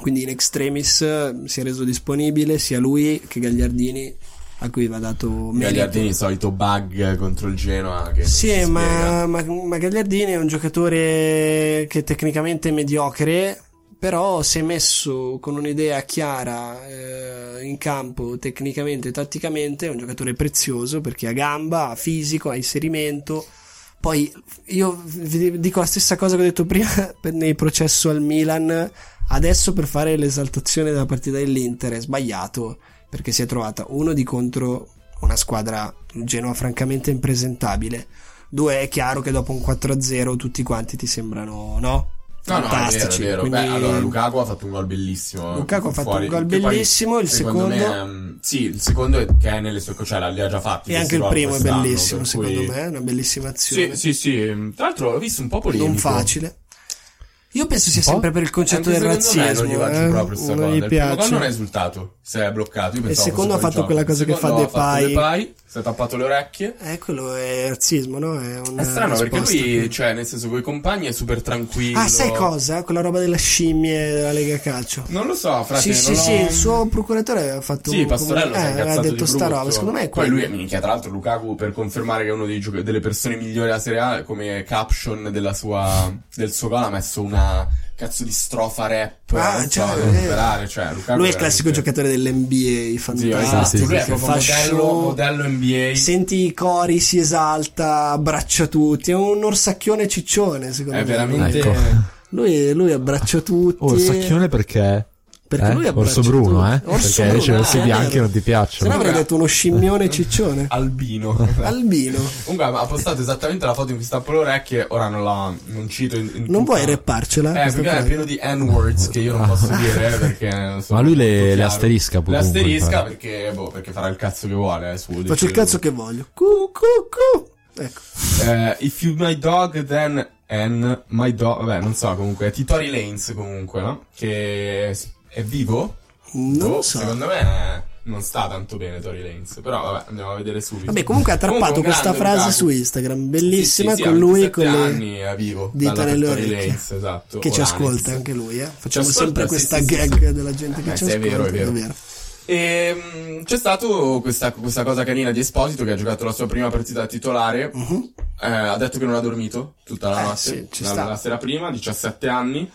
Quindi in extremis si è reso disponibile sia lui che Gagliardini, a cui va dato merito. Gagliardini, il solito bug contro il Genoa. Che si Sì, ma, ma, ma Gagliardini è un giocatore che tecnicamente è mediocre, però se messo con un'idea chiara eh, in campo, tecnicamente e tatticamente, è un giocatore prezioso perché ha gamba, ha fisico, ha inserimento. Poi io vi dico la stessa cosa che ho detto prima nei processo al Milan. Adesso per fare l'esaltazione della partita dell'Inter è sbagliato perché si è trovata uno di contro una squadra Genoa francamente impresentabile. Due, è chiaro che dopo un 4-0 tutti quanti ti sembrano, no? No, no, è vero, è Fantastici. vero. quindi- Beh, allora Lukaku ha fatto un gol bellissimo. Lukaku ha fatto fuori, un gol che poi, bellissimo, il secondo me, ehm, sì, il secondo è che è nelle sue cioè li ha già fatti. E anche il primo è bellissimo, secondo cui- me, è una bellissima azione. Sì, sì, sì. Tra l'altro l'ho visto un po' polemico. non facile. Io penso sia sempre per il concetto Anche del secondo me razzismo. non gli giù eh? proprio non cosa. gli Il primo gol piace. non è esultato, si è bloccato. Io il secondo ha fatto quella cosa che fa Depay. Si è tappato le orecchie. Eh, quello è razzismo, no? È, È strano perché lui, cioè, nel senso, con i compagni è super tranquillo. Ah, sai cosa? Quella roba della scimmie della Lega Calcio. Non lo so, frate. sì, sì, sì, il suo procuratore aveva fatto Sì, un Pastorello è eh, aveva detto sta roba, secondo me è Poi quello. lui, minchia, tra l'altro Lukaku per confermare che è uno dei gioca- delle persone migliori della Serie A, come caption della sua, del suo gol ha messo una cazzo di strofa rap, Ah, cioè, so, eh. cioè, Lui è il classico veramente- giocatore dell'NBA, Sì, fantastico. esatto, sì, lui è sì, proprio fa modello, show, modello NBA. Senti i cori, si esalta, abbraccia tutti. È un orsacchione ciccione, secondo È me. veramente... Ecco. Lui, lui abbraccia tutti. Oh, il sacchione perché? Perché Eh? lui abbraccia Orso Bruno, eh? Orso Perché Bruno, invece i orsi ah, è bianchi vero. non ti Se no piacciono. avrei detto uno scimmione ciccione. Albino. Albino. Comunque ha postato esattamente la foto in cui stappa le orecchie, ora non la non cito in, in Non tutta- vuoi repparcela? Eh, perché è pieno di N-words che io non posso dire eh, perché Ma lui le- le asterisca Le comunque, asterisca perché, boh, perché farà il cazzo che vuole. Eh, su, Faccio il cazzo che voglio. Cu, cu, cu. Ecco. Eh, if you my dog, then and my dog. Vabbè, non so, comunque. È Titori Lanes, comunque, no? Che è, è vivo. Non lo so. Secondo me non sta tanto bene Tori Lanes. Però, vabbè, andiamo a vedere subito. Vabbè, comunque ha trappato questa frase Lukaku. su Instagram, bellissima, Sì, sì, sì, con lui 27 con le anni è vivo. dita nelle orecchie. Lanes, esatto. che ci o ascolta anche lui, eh. Facciamo ascolta, sempre questa gag della gente che Eh, ci sì, è ascolta. vero, è vero. E c'è stato questa, questa cosa carina di Esposito che ha giocato la sua prima partita titolare. Eh, ha detto che non ha dormito tutta la. Eh, notte, la, la sera prima, 17 anni.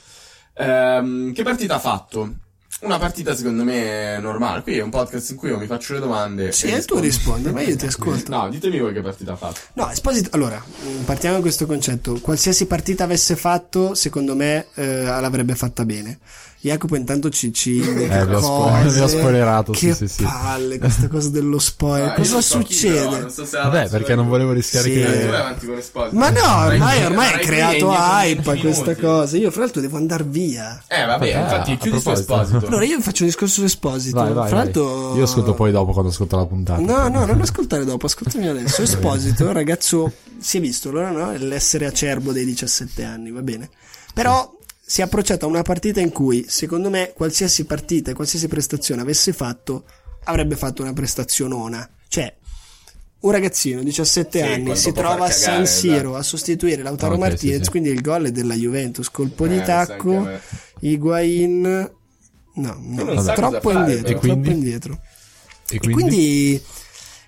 Ehm, che partita ha fatto? Una partita secondo me normale. Qui è un podcast in cui io mi faccio le domande. Sì, e tu rispondi, ma io ti ascolto. No, ditemi voi che partita ha fatto. No, Esposito, allora, partiamo da questo concetto. Qualsiasi partita avesse fatto, secondo me, eh, l'avrebbe fatta bene. Jacopo intanto ci, ci indica Eh, vi ho spoilerato, sì, Che sì, sì. palle, questa cosa dello spoiler. Ah, cosa succede? però, non so se Vabbè, perché non volevo rischiare Sì. Che... vai avanti con Esposito. Ma no, ormai, ormai è creato hype 20 questa cosa. Io, fra l'altro, devo andare via. Eh, vabbè, Eh, infatti a chiudi su. Esposito. Allora, io faccio un discorso sull'Esposito. Vai, vai, fra vai. l'altro, Io ascolto poi dopo quando ascolto la puntata. No, no, non ascoltare dopo, ascoltami adesso. Esposito, ragazzo, si è visto, allora no? L'essere acerbo dei 17 anni, va bene. Però si è approcciato a una partita in cui, secondo me, qualsiasi partita e qualsiasi prestazione avesse fatto, avrebbe fatto una prestazionona. Cioè, un ragazzino, 17 Sì, anni, si trova a far San cagare, Siro esatto. a sostituire Lautaro Ok, sì, Martinez, sì. quindi il gol è della Juventus, colpo Eh, di tacco. Higuain... No, no, troppo indietro. E quindi? troppo indietro. E E quindi?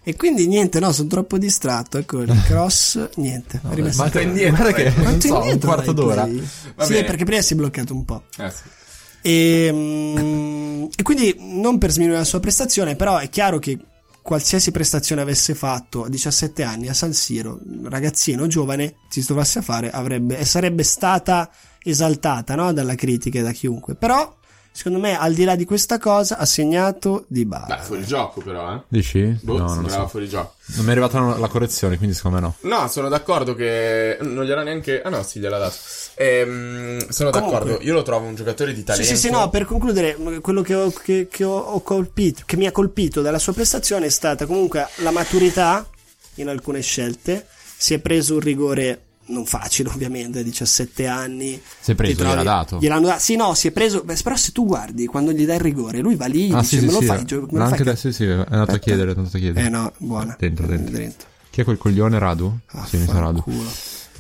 E quindi niente, no, sono troppo distratto. Ecco il cross, niente. è rimasto- Ma indietro, guarda che non so, un indietro quarto vai d'ora. Sì, perché prima si è bloccato un po'. Eh, sì. E, mm, e quindi non per sminuire la sua prestazione, però è chiaro che qualsiasi prestazione avesse fatto a 17 anni a San Siro, ragazzino giovane, si trovasse a fare, avrebbe, e sarebbe stata esaltata no? dalla critica e da chiunque. Però, secondo me, al di là di questa cosa, ha segnato di Beh, base. fuori gioco però, eh. Dici? Boh, no, non so. fuori gioco. Non mi è arrivata la la correzione, quindi secondo me no. No, sono d'accordo che non gliel'ha neanche. Ah, no, sì, gliel'ha dato. Ehm, sono Comunque- d'accordo. Io lo trovo un giocatore di Sì, talento. sì, sì, no, per concludere, quello che, ho, che, che ho- ho colpito, che mi ha colpito dalla sua prestazione è stata comunque la maturità in alcune scelte. Si è preso un rigore non facile ovviamente, 17 anni. Si è preso, trovi- gliel'ha dato. Gliel'hanno dato. Sì, no, si è preso. beh, però se tu guardi quando gli dai il rigore, lui va lì, Ah, dice, sì, sì, me lo sì. fai, gio- me lo Anche fai? adesso sì, è andato a Aspetta. chiedere, è andato a chiedere. Eh no, buona. Dentro, dentro. Chi è quel coglione Radu? Ah, sì, mi sa Radu. fanculo.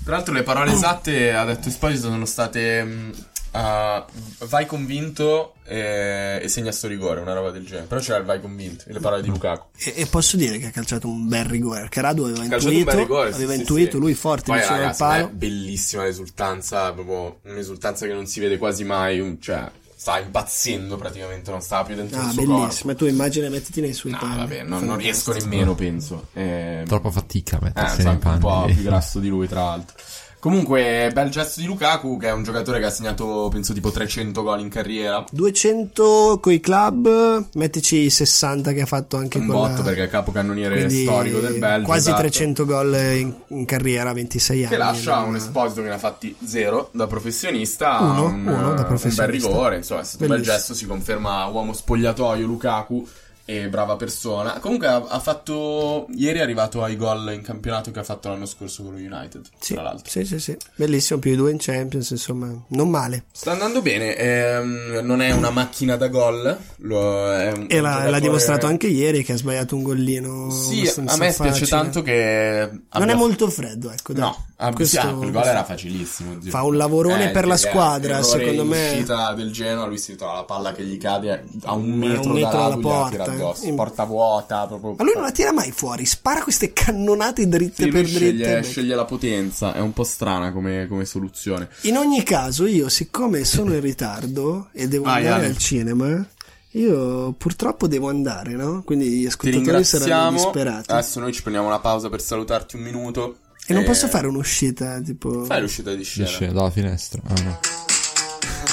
Tra l'altro le parole esatte, ha detto Esposito, sono state ah, vai convinto e, e segna sto rigore, una roba del genere. Però c'era il vai convinto, le parole di Lukaku. E, e posso dire che ha calciato un bel rigore. Perché Radu aveva Calciato un intuito, bel rigore, aveva sì, intuito sì. lui forte Poi, vicino al ragazzi, palo. è bellissima l'esultanza, proprio un'esultanza che non si vede quasi mai, cioè sta impazzendo praticamente, non stava più dentro Ah, il suo bellissimo. Ma tu immagina, mettiti nei suoi. No, panni. vabbè, non, non riesco nemmeno, penso. Eh, Troppa fatica a eh, mettersi sa, nei anche un po' panni. più grasso di lui, tra l'altro. Comunque, bel gesto di Lukaku, che è un giocatore che ha segnato, penso, tipo 300 gol in carriera. 200 coi club, mettici i 60 che ha fatto anche Un con botto, la... perché è capocannoniere quindi storico del Belgio. Quasi esatto. 300 gol in, in carriera, 26 anni. Che lascia non- un esposito che ne ha fatti zero da professionista. Uno, un, uno da un professionista. bel rigore, insomma, è stato un bel Bellissimo. gesto. Si conferma uomo spogliatoio Lukaku e brava persona. Comunque ha, ha fatto. Ieri è arrivato ai gol in campionato che ha fatto l'anno scorso con lo United. Sì, Tra l'altro. sì, sì, sì. Bellissimo, più di due in Champions, insomma, non male. Sta andando bene, ehm, non è una macchina da gol. Lo, un E l'ha, l'ha giocatore- dimostrato anche ieri che ha sbagliato un gollino. Sì, a me spiace tanto che. Non abbia- è molto freddo, ecco. Dai. No, ah, Questo- sì, ah, quel gol era facilissimo. zio. Fa un lavorone per la è squadra, secondo me. uscita del Genoa, lui si trova la palla che gli cade a un a un metro, metro da dalla porta, addosso. eh. Porta vuota, proprio. Ma lui non la tira mai fuori, spara queste cannonate dritte Sì, per lui sceglie, dritte. sceglie la potenza, è un po' strana come, come soluzione. In ogni caso, io, siccome sono in ritardo e devo Vai, andare Ale. al cinema, io purtroppo devo andare, no? Quindi gli ascoltatori saranno disperati. Adesso noi ci prendiamo una pausa per salutarti un minuto. E non posso fare un'uscita, tipo. Fai l'uscita di scena. Esce dalla finestra. Ah, no.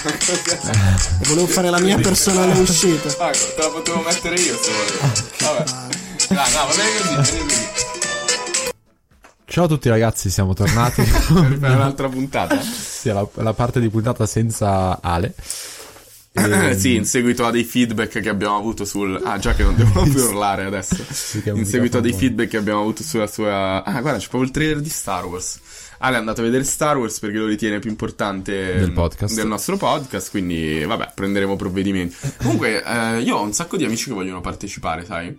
Volevo fare la mia personale uscita. Ah, te la potevo mettere io se volevo. Vabbè. Dai, no, va bene così, va bene così. Ciao a tutti ragazzi, siamo tornati. Per un'altra puntata. sì, la, la parte di puntata senza Ale. Eh, sì, in seguito a dei feedback che abbiamo avuto sul. Ah, già che non devo più urlare adesso. In seguito a dei feedback che abbiamo avuto sulla sua. Ah, guarda, c'è proprio il trailer di Star Wars. Ale è andato a vedere Star Wars perché lo ritiene più importante Del podcast. del nostro podcast. Quindi, vabbè, prenderemo provvedimenti. Comunque, eh, io ho un sacco di amici che vogliono partecipare, sai?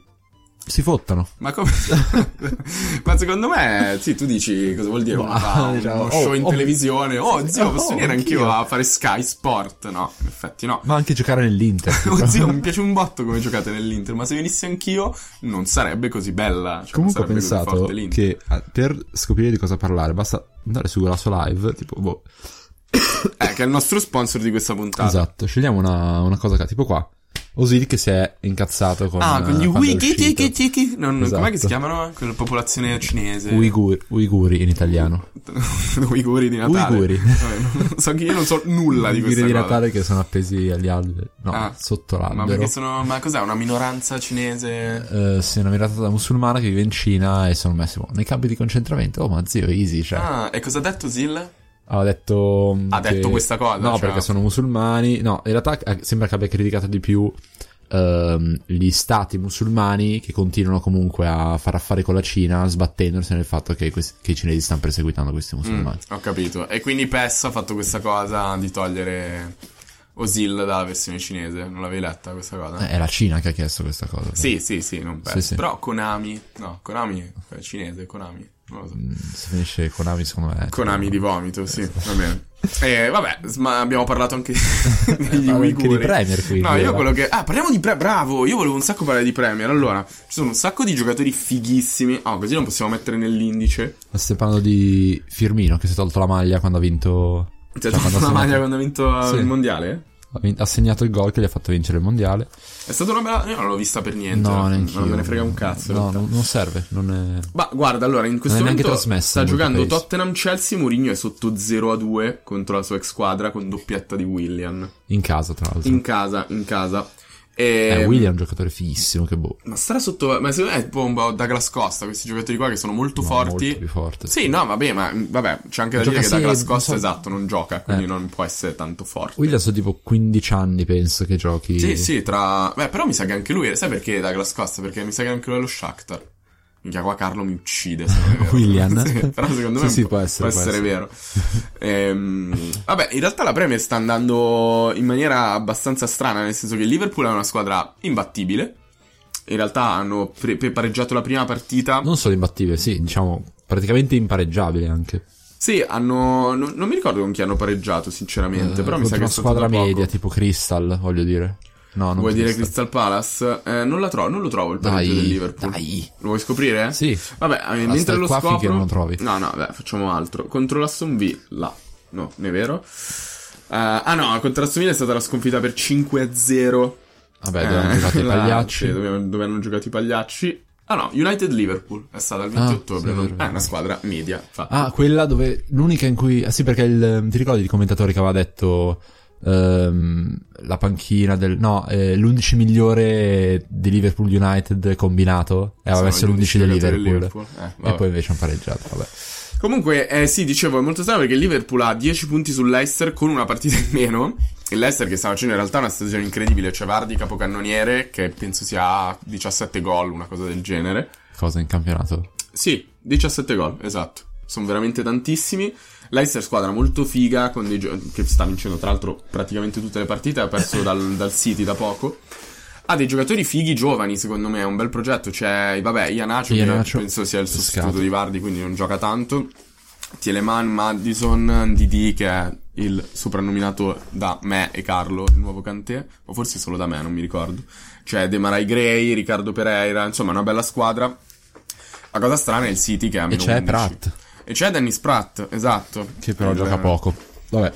Si fottano. Ma come. Ma secondo me, sì, tu dici cosa vuol dire uno fa diciamo, uno show oh, in oh. televisione? Oh, zio, posso Oh, venire anch'io a fare Sky Sport? No, in effetti no. Ma anche giocare nell'Inter. Oh, zio, mi piace un botto come giocate nell'Inter, ma se venissi anch'io non sarebbe così bella. Cioè, Comunque ho pensato che ah, per scoprire di cosa parlare basta andare su la sua live, tipo, boh, Eh, che è il nostro sponsor di questa puntata. esatto, scegliamo una, una cosa tipo qua. Osil che si è incazzato con Ah, con gli eh, quando è wiki uscito. tiki tiki. Non, Esatto. Com'è che si chiamano? Quella popolazione cinese. Uigur- uiguri in italiano. Uiguri di Natale. Uiguri. Vabbè, non so che io non so nulla di Uiguri questa di cosa. Natale che sono appesi agli alberi. No, Ah, sotto Ma l'albero. perché sono. Ma cos'è? Una minoranza cinese? Eh, sì, una mirata musulmana che vive in Cina e sono messi boh, nei campi di concentramento. Oh, ma zio, easy, cioè. Ah, e cosa ha detto Zil? Ha detto. Ha che- detto questa cosa, No, cioè- perché sono musulmani. No, in realtà eh, sembra che abbia criticato di più ehm, gli stati musulmani che continuano comunque a fare affari con la Cina, sbattendosi nel fatto che, questi- che i cinesi stanno perseguitando questi musulmani. Mm, ho capito. E quindi PES ha fatto questa cosa di togliere Osil dalla versione cinese. Non l'avevi letta questa cosa? Eh, è la Cina che ha chiesto questa cosa. Sì, sì, sì, non PES. Sì, sì. Però Konami. No, Konami è cinese, Konami. So. Mm, finisce Konami, secondo me. Konami di vomito, sì, va bene. E vabbè, ma abbiamo parlato anche degli Parliamo anche di Premier, quindi, No, io quello che... Ah, parliamo di Premier, bravo! Io volevo un sacco parlare di Premier. Allora, ci sono un sacco di giocatori fighissimi. Oh, così non possiamo mettere nell'indice. Ma Stiamo parlando di Firmino che si è tolto la maglia quando ha vinto. Ti ha cioè, ha una maglia segnato- quando ha vinto Sì. il mondiale? Ha segnato il gol che gli ha fatto vincere il mondiale. È stata una bella... Io non l'ho vista per niente. No, non neanche me ne frega un cazzo. No, non, non serve. Non è... Ma guarda, allora, in questo Non momento sta giocando paesi. Tottenham-Chelsea, Mourinho è sotto 0-2 contro la sua ex squadra con doppietta di William. In casa, tra l'altro. In casa, in casa. E... Eh, William è un giocatore fighissimo, che boh. Ma starà sotto. Ma secondo me è tipo un po' Douglas Costa, questi giocatori qua che sono molto No, forti. molto più forte. Sì, no, vabbè, ma vabbè, c'è anche da Gioca dire che Douglas Costa, so- esatto, non gioca, quindi Eh. non può essere tanto forte. William sono tipo 15 anni, penso, che giochi. Sì, sì, tra. Beh, però mi sa che anche lui. Sai perché Douglas Costa? Perché mi sa che anche lui è lo Shakhtar. Minchia, qua Carlo mi uccide. William. Sì, però secondo me Sì, sì, può, può essere, può essere essere. vero. Ehm, vabbè, in realtà la Premier sta andando in maniera abbastanza strana, nel senso che il Liverpool è una squadra imbattibile. In realtà hanno pre- pareggiato la prima partita. Non solo imbattibile, sì, diciamo, praticamente impareggiabile anche. Sì, hanno. Non, non mi ricordo con chi hanno pareggiato, sinceramente. Eh, però mi sa che è una squadra media, tipo Crystal, voglio dire. No, Vuoi dire Crystal. Palace? Eh, non, la trovo, non lo trovo il pareggio del Liverpool. dai. Lo vuoi scoprire? Sì. Vabbè, eh, mentre lo scopro... finché non lo trovi. No, no, beh, facciamo altro. Contro l'Aston Villa. No, non è vero. Eh, ah no, contro l'Aston Villa è stata la sconfitta per 5-0. Vabbè, dove hanno giocato i pagliacci. sì, dove, dove hanno giocato i pagliacci. Ah no, United-Liverpool è stata il 20 Ah, ottobre. sì, no? vero. È una squadra media. infatti. Ah, quella dove l'unica in cui. Ah, sì, perché il. Ti ricordi il commentatore che aveva detto. Ehm, la panchina del. No, eh, l'11 migliore di Liverpool United combinato. E aveva messo gli l'11 11 del giocatori Liverpool. Liverpool. Eh, e poi invece hanno pareggiato. Vabbè. Comunque, eh, sì, dicevo, è molto strano perché Liverpool ha 10 punti sull'Leicester con una partita in meno. Il Leicester che sta facendo in realtà una stagione incredibile. C'è Vardi, capocannoniere, che penso sia a 17 gol, una cosa del genere. Cosa in campionato? Sì, 17 gol, esatto. Sono veramente tantissimi. Leicester squadra molto figa, gio- che sta vincendo tra l'altro praticamente tutte le partite, ha perso dal, dal City da poco. Ha dei giocatori fighi giovani, secondo me, è un bel progetto. C'è, vabbè, Ianacio, che Iheanacho, penso sia il sostituto pescato. di Vardi, quindi non gioca tanto. Tieleman, Madison, Didi, che è il soprannominato da me e Carlo, il nuovo Cantè, o forse solo da me, non mi ricordo. C'è Demarai Gray, Riccardo Pereira, insomma, una bella squadra. La cosa strana è il City che ha E meno c'è 11. Pratt, E c'è Dennis Pratt, esatto. che però Il- gioca poco. Vabbè.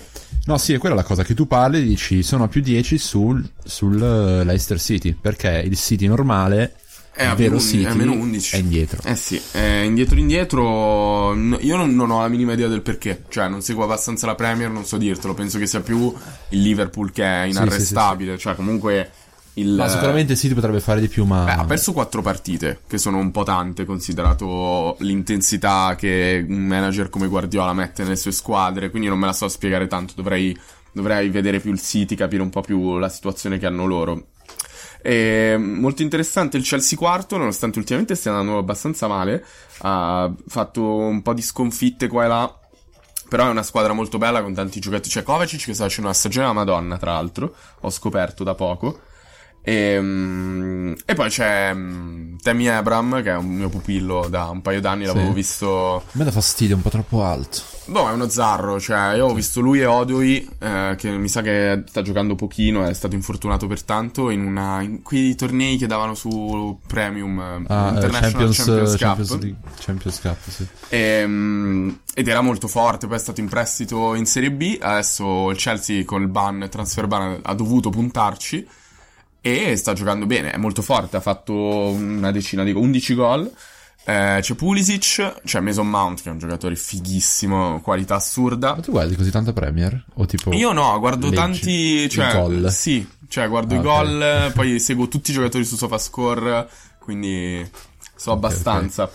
No, sì, è quella la cosa che tu parli, dici sono a più 10 sul, sul eh, Leicester City, perché il City normale, È il vero meno- City, è meno 11. è indietro. Eh sì, eh, indietro indietro, n- io non, non ho la minima idea del perché, cioè non seguo abbastanza la Premier, non so dirtelo, penso che sia più il Liverpool che è inarrestabile, cioè comunque il... Ma sicuramente il City potrebbe fare di più, ma... Beh, ha perso quattro partite, che sono un po' tante, considerato l'intensità che un manager come Guardiola mette nelle sue squadre, quindi non me la so spiegare tanto, dovrei, dovrei vedere più il City, capire un po' più la situazione che hanno loro. E, molto interessante il Chelsea quarto, nonostante ultimamente stia andando abbastanza male, ha fatto un po' di sconfitte qua e là, però è una squadra molto bella con tanti giocatori. C'è Kovacic che sta facendo una stagione alla Madonna, tra l'altro, ho scoperto da poco. E, mm, e poi c'è mm, Temi Abram, che è un mio pupillo da un paio d'anni, l'avevo Sì. visto. A me dà fastidio, è un po' troppo alto. Boh, è uno zarro, cioè io ho visto lui e Odoi, eh, che mi sa che sta giocando pochino, è stato infortunato per tanto, in, una, in quei tornei che davano su Premium eh, Ah, eh, International Champions, Champions, Cup. Champions League- Champions Cup, sì. Ehm, ed era molto forte, poi è stato in prestito in Serie B, adesso il Chelsea con il ban, transfer ban, ha dovuto puntarci e sta giocando bene, è molto forte, ha fatto una decina di 11 gol. Eh, c'è Pulisic, c'è Mason Mount che è un giocatore fighissimo, qualità assurda. Ma tu guardi così tanta Premier? O tipo... Io no, guardo leggi tanti, cioè, gol? sì, cioè guardo Ah, i gol, poi seguo tutti i giocatori su SofaScore, quindi so abbastanza.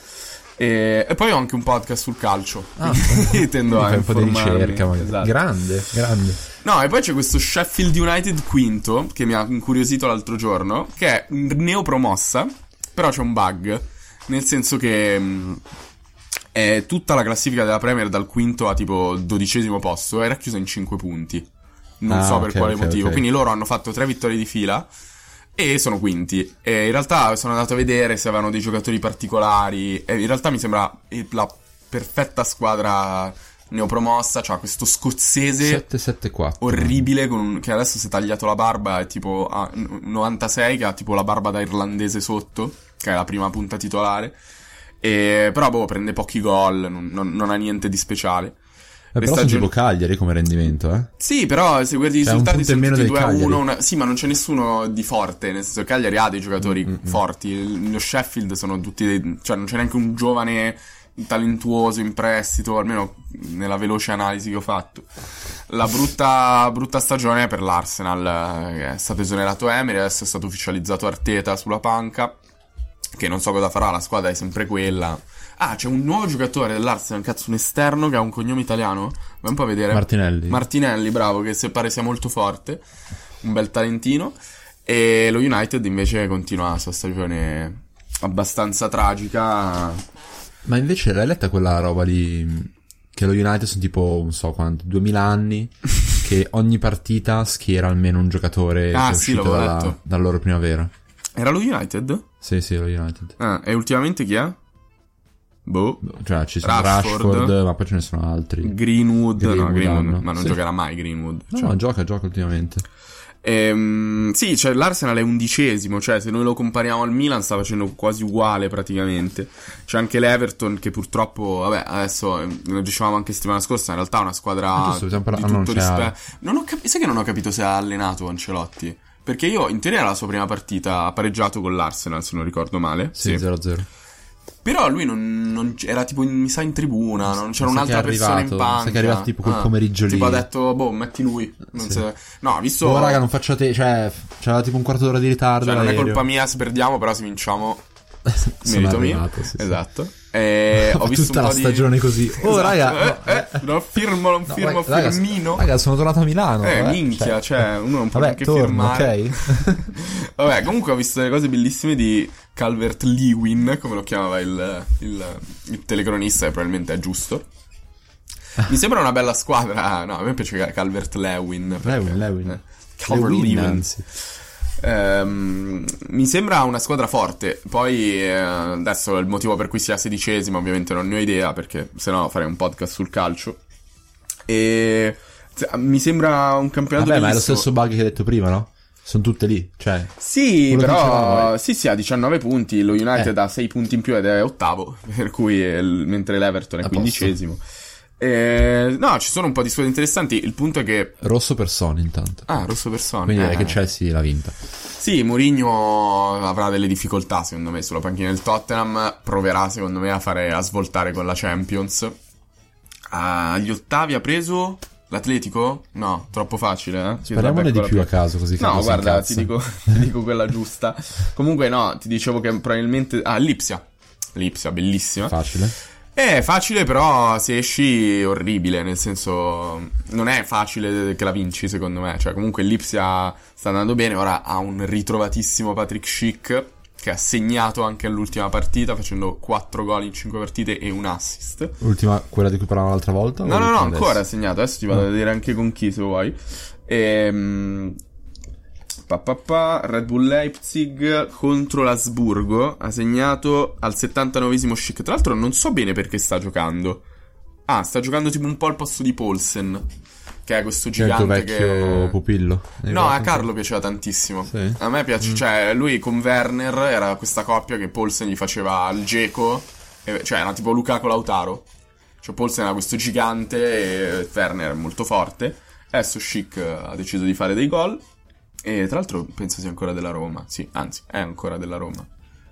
E, e poi ho anche un podcast sul calcio, Ah, tendo a un po' di ricerca. Esatto. Grande, grande. No, e poi c'è questo Sheffield United quinto, che mi ha incuriosito l'altro giorno, che è neopromossa, però c'è un bug, nel senso che mh, è tutta la classifica della Premier dal quinto a tipo dodicesimo posto, era chiusa in 5 punti. Non Ah, so per quale ok, motivo. ok. Quindi loro hanno fatto tre vittorie di fila e sono quinti. E in realtà sono andato a vedere se avevano dei giocatori particolari. E in realtà mi sembra la perfetta squadra neopromossa. C'ha questo scozzese 774. orribile un- che adesso si è tagliato la barba è tipo a 96 che ha tipo la barba da irlandese sotto che è la prima punta titolare e, però boh prende pochi gol non, non- non ha niente di speciale Eh, però sono stagioni- tipo Cagliari come rendimento, eh. sì però se guardi i Cioè, risultati sono meno tutti del 2 a 1 Cagliari. una- sì ma non c'è nessuno di forte nel senso Cagliari ha dei giocatori Mm, forti lo Sheffield sono tutti dei, cioè non c'è neanche un giovane talentuoso in prestito almeno nella veloce analisi che ho fatto la brutta, brutta stagione è per l'Arsenal eh, è stato esonerato Emery adesso è stato ufficializzato Arteta sulla panca che non so cosa farà la squadra è sempre quella ah c'è un nuovo giocatore dell'Arsenal cazzo un esterno che ha un cognome italiano vai un po' a vedere Martinelli. Martinelli, bravo, che se pare sia molto forte, un bel talentino. E lo United invece continua la sua stagione abbastanza tragica. Ma invece l'hai letta quella roba lì che lo United sono tipo, non so quanto, 2000 anni che ogni partita schiera almeno un giocatore Ah, che è sì, uscito dalla, dalla loro primavera. Era lo United? Sì, sì, lo United. Ah, e ultimamente chi è? Boh. Cioè, ci sono Rashford. Rashford, ma poi ce ne sono altri. Greenwood, no, Greenwood Greenwood, hanno. ma non Sì. giocherà mai Greenwood. No, cioè. no, gioca, gioca ultimamente. Ehm, sì, cioè l'Arsenal è undicesimo, cioè se noi lo compariamo al Milan sta facendo quasi uguale praticamente. C'è anche l'Everton che purtroppo, vabbè, adesso eh, lo dicevamo anche settimana scorsa, in realtà è una squadra giusto, di tutto non rispetto. Non ho capi- sai che non ho capito se ha allenato Ancelotti? Perché io, in teoria, era la sua prima partita, ha pareggiato con l'Arsenal, se non ricordo male. Sì, 0-0. Però lui non, non era tipo, in- mi sa, in tribuna, non c'era un'altra è persona in arrivato- panca. Ah, che è arrivato tipo quel pomeriggio lì. Tipo ha detto, boh, metti lui. Sì. so- No, visto... Oh, raga, non facciate, cioè, c'era tipo un quarto d'ora di ritardo. Cioè, non è colpa mia se perdiamo, però se vinciamo, merito mio. arrivato, sì, sì. Esatto. E ho visto Tutta la di- stagione così. Oh, Esatto. raga, Eh, eh, non firmo, non No, firmo raga, Firmino. Raga, sono tornato a Milano. eh, vabbè, minchia, cioè, uno non può Vabbè, neanche torno, firmare. ok? Vabbè, comunque ho visto delle cose bellissime di Calvert Lewin, come lo chiamava il, il, il telecronista, e probabilmente è giusto. Mi sembra una bella squadra. No, a me piace Calvert Lewin. perché- Lewin, Lewin. eh, Calvert Lewin, Lewin. anzi. Ehm, mi sembra una squadra forte. Poi eh, adesso il motivo per cui sia sedicesima, ovviamente non ne ho idea, perché sennò farei un podcast sul calcio. E cioè, mi sembra un campionato Vabbè, ma è lo bellissimo. stesso bug che hai detto prima, no? Sono tutte lì, cioè. Sì, però noi. sì, sì, ha 19 punti. Lo United Eh. ha 6 punti in più ed è ottavo. Per cui è mentre l'Everton è A posto. Eh, no, ci sono un po' di squadre interessanti. Il punto è che. Rosso per Sony intanto. Ah, rosso persone. Quindi direi eh. che Chelsea l'ha vinta. Sì, Mourinho avrà delle difficoltà secondo me sulla panchina del Tottenham, proverà secondo me a fare a svoltare con la Champions. Agli ottavi ha preso l'Atletico? No, troppo facile, eh? Vabbè, di più a caso, così che No, guarda, ti dico, ti dico quella giusta. Comunque no, ti dicevo che probabilmente ah, Lipsia. Lipsia, bellissima. Facile. È facile, però se esci orribile, nel senso non è facile che la vinci, secondo me. Cioè, comunque l'Ipsia sta andando bene, ora ha un ritrovatissimo Patrick Schick che ha segnato anche all'ultima partita facendo 4 gol in 5 partite e un assist. L'ultima, quella di cui parlavamo l'altra volta? No, no, no, ancora ha segnato. Adesso ti vado a Ah. vedere anche con chi se vuoi. Ehm, pa, pa, pa, Red Bull Leipzig contro l'Asburgo. Ha segnato al 79esimo Schick. Tra l'altro non so bene perché sta giocando. Ah, sta giocando tipo un po' al posto di Paulsen. Che è questo gigante vecchio che... pupillo. No, a? Carlo piaceva tantissimo. Sì? Mm. A me piace, cioè, lui con Werner era questa coppia che Paulsen gli faceva il geco, e- cioè era tipo Lukaku Lautaro. Cioè Paulsen era questo gigante e Werner è molto forte. Adesso Schick ha deciso di fare dei gol e tra l'altro penso sia ancora della Roma. Sì, anzi, è ancora della Roma.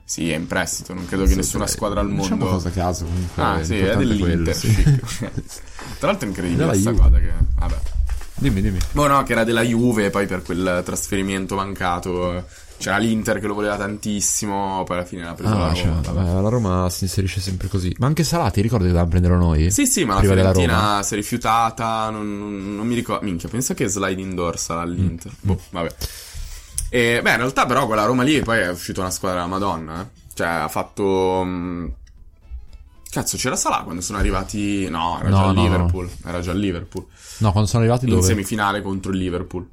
Sì, è in prestito, non credo che Sì, nessuna dai, squadra al diciamo mondo qualcosa a caso comunque. Ah, sì, è dell'Inter. quello, sì. Tra l'altro è incredibile questa cosa che vabbè. Dimmi, dimmi. Boh, no, che era della Juve, poi per quel trasferimento mancato. C'era l'Inter che lo voleva tantissimo, poi alla fine l'ha preso la Ah, Roma. cioè, vabbè. la Roma si inserisce sempre così. Ma anche Salati, ricordi che dovevamo prendere noi? Sì, sì, ma la Fiorentina si è rifiutata, non, non- non mi ricordo. Minchia, pensa che sliding door sarà all'Inter. Mm. Boh, vabbè. E, beh, in realtà però quella Roma lì poi è uscita una squadra della Madonna, eh. Cioè, ha fatto... mh, Cazzo, c'era Salah quando sono arrivati... No, era No, già il no, no. Liverpool. Era già il Liverpool. No, quando sono arrivati In dove? semifinale contro il Liverpool.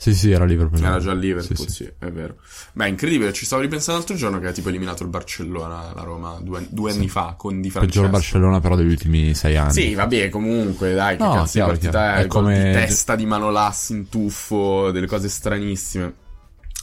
Sì, sì, era Liverpool. Era già Liverpool, Sì, sì, sì. è vero. Beh, è incredibile, ci stavo ripensando l'altro giorno che ha tipo eliminato il Barcellona, la Roma, due, due anni fa, con Di Francesco. Peggior Barcellona però degli ultimi sei anni. Sì, vabbè, comunque, dai, che No, cazzo chiaro, di partita chiaro. è? È come- di testa di Manolas in tuffo, delle cose stranissime.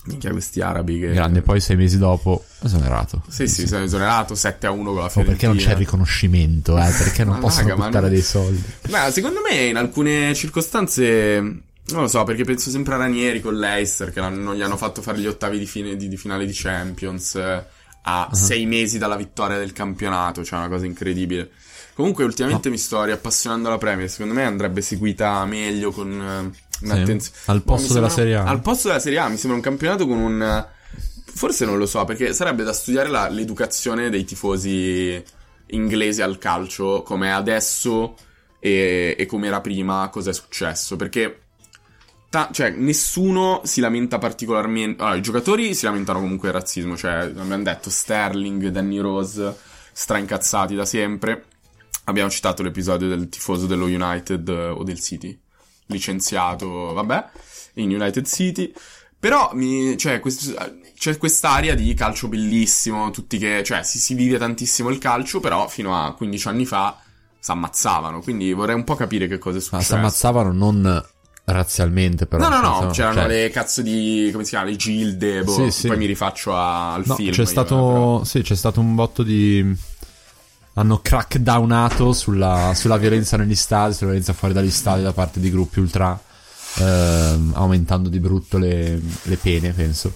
Minchia, questi arabi che... Grande, poi sei mesi dopo esonerato. Sì, sì, sono esonerato 7 a 1 con la Oh, Fiorentina. perché non c'è il riconoscimento, eh? Perché non Ma possono raga, buttare non- dei soldi. Beh, secondo me in alcune circostanze, non lo so, perché penso sempre a Ranieri con l'Eister, che non gli hanno fatto fare gli ottavi di, fine, di, di finale di Champions eh, a sei mesi dalla vittoria del campionato, cioè una cosa incredibile. Comunque ultimamente mi sto riappassionando alla Premier, secondo me andrebbe seguita meglio con eh, un'attenzione. al posto della sembra- Serie A. Al posto della Serie A, mi sembra un campionato con un... Forse non lo so, perché sarebbe da studiare la- l'educazione dei tifosi inglesi al calcio, come adesso e, e come era prima, cosa è successo. Perché ta- cioè, nessuno si lamenta particolarmente. Allora, i giocatori si lamentano comunque del razzismo. Cioè, abbiamo detto Sterling, Danny Rose, straincazzati da sempre. Abbiamo citato l'episodio del tifoso dello United eh, o del City, licenziato, vabbè, in United City. Però mi, cioè, quest- c'è quest'area di calcio bellissimo, tutti che, cioè, si, si vive tantissimo il calcio, però fino a 15 anni fa si ammazzavano. Quindi vorrei un po' capire che cosa è Ma successo. si ammazzavano non razzialmente, però. No, no, no, Insomma, c'erano cioè- le cazzo di, come si chiama, le gilde, boh, Sì, sì. poi mi rifaccio a- al No, film. c'è stato, eh, però. sì, c'è stato un botto di. Hanno crackdownato sulla, sulla violenza negli stadi, sulla violenza fuori dagli stadi da parte di gruppi ultra, ehm, aumentando di brutto le, le pene, penso.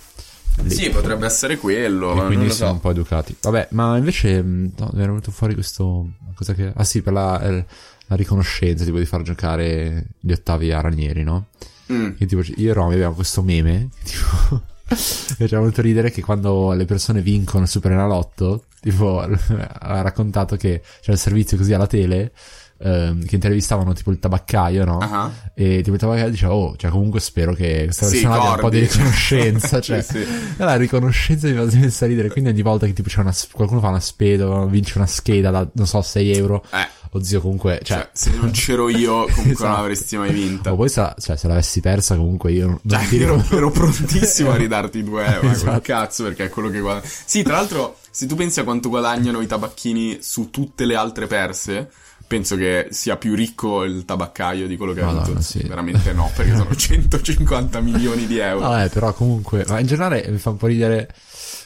Lì. Sì, potrebbe essere quello, E quindi sono so. un po' educati. Vabbè, ma invece mh, no, mi era venuto fuori questo. Cosa che. Ah sì, per la, eh, la riconoscenza, tipo di far giocare gli ottavi a Ranieri, no? Mm. Che tipo, io e Romy abbiamo questo meme, tipo, ci ha molto ridere che quando le persone vincono il Super Enalotto, tipo, ha raccontato che c'era il servizio così alla tele, ehm, che intervistavano tipo il tabaccaio, no? Ah. E tipo il tabaccaio diceva, oh, cioè comunque spero che questa Sì, persona abbia un po' di riconoscenza, cioè. Sì, sì. E La riconoscenza mi fa sempre ridere, quindi ogni volta che tipo c'è una, qualcuno fa una spesa, vince una scheda da, non so, 6 euro, Eh, o zio comunque, cioè... cioè, se non c'ero io, comunque Esatto. non avresti mai vinta. O poi se, cioè, se l'avessi persa comunque io non Cioè, ero, ero prontissimo a ridarti 2 euro, ma Esatto. quel cazzo, perché è quello che guadagno. Sì, tra l'altro, se tu pensi a quanto guadagnano i tabacchini su tutte le altre perse, penso che sia più ricco il tabaccaio di quello che ha vinto. sì. Veramente no, perché sono 150 milioni di euro. Vabbè, però comunque, ma in generale mi fa un po' ridere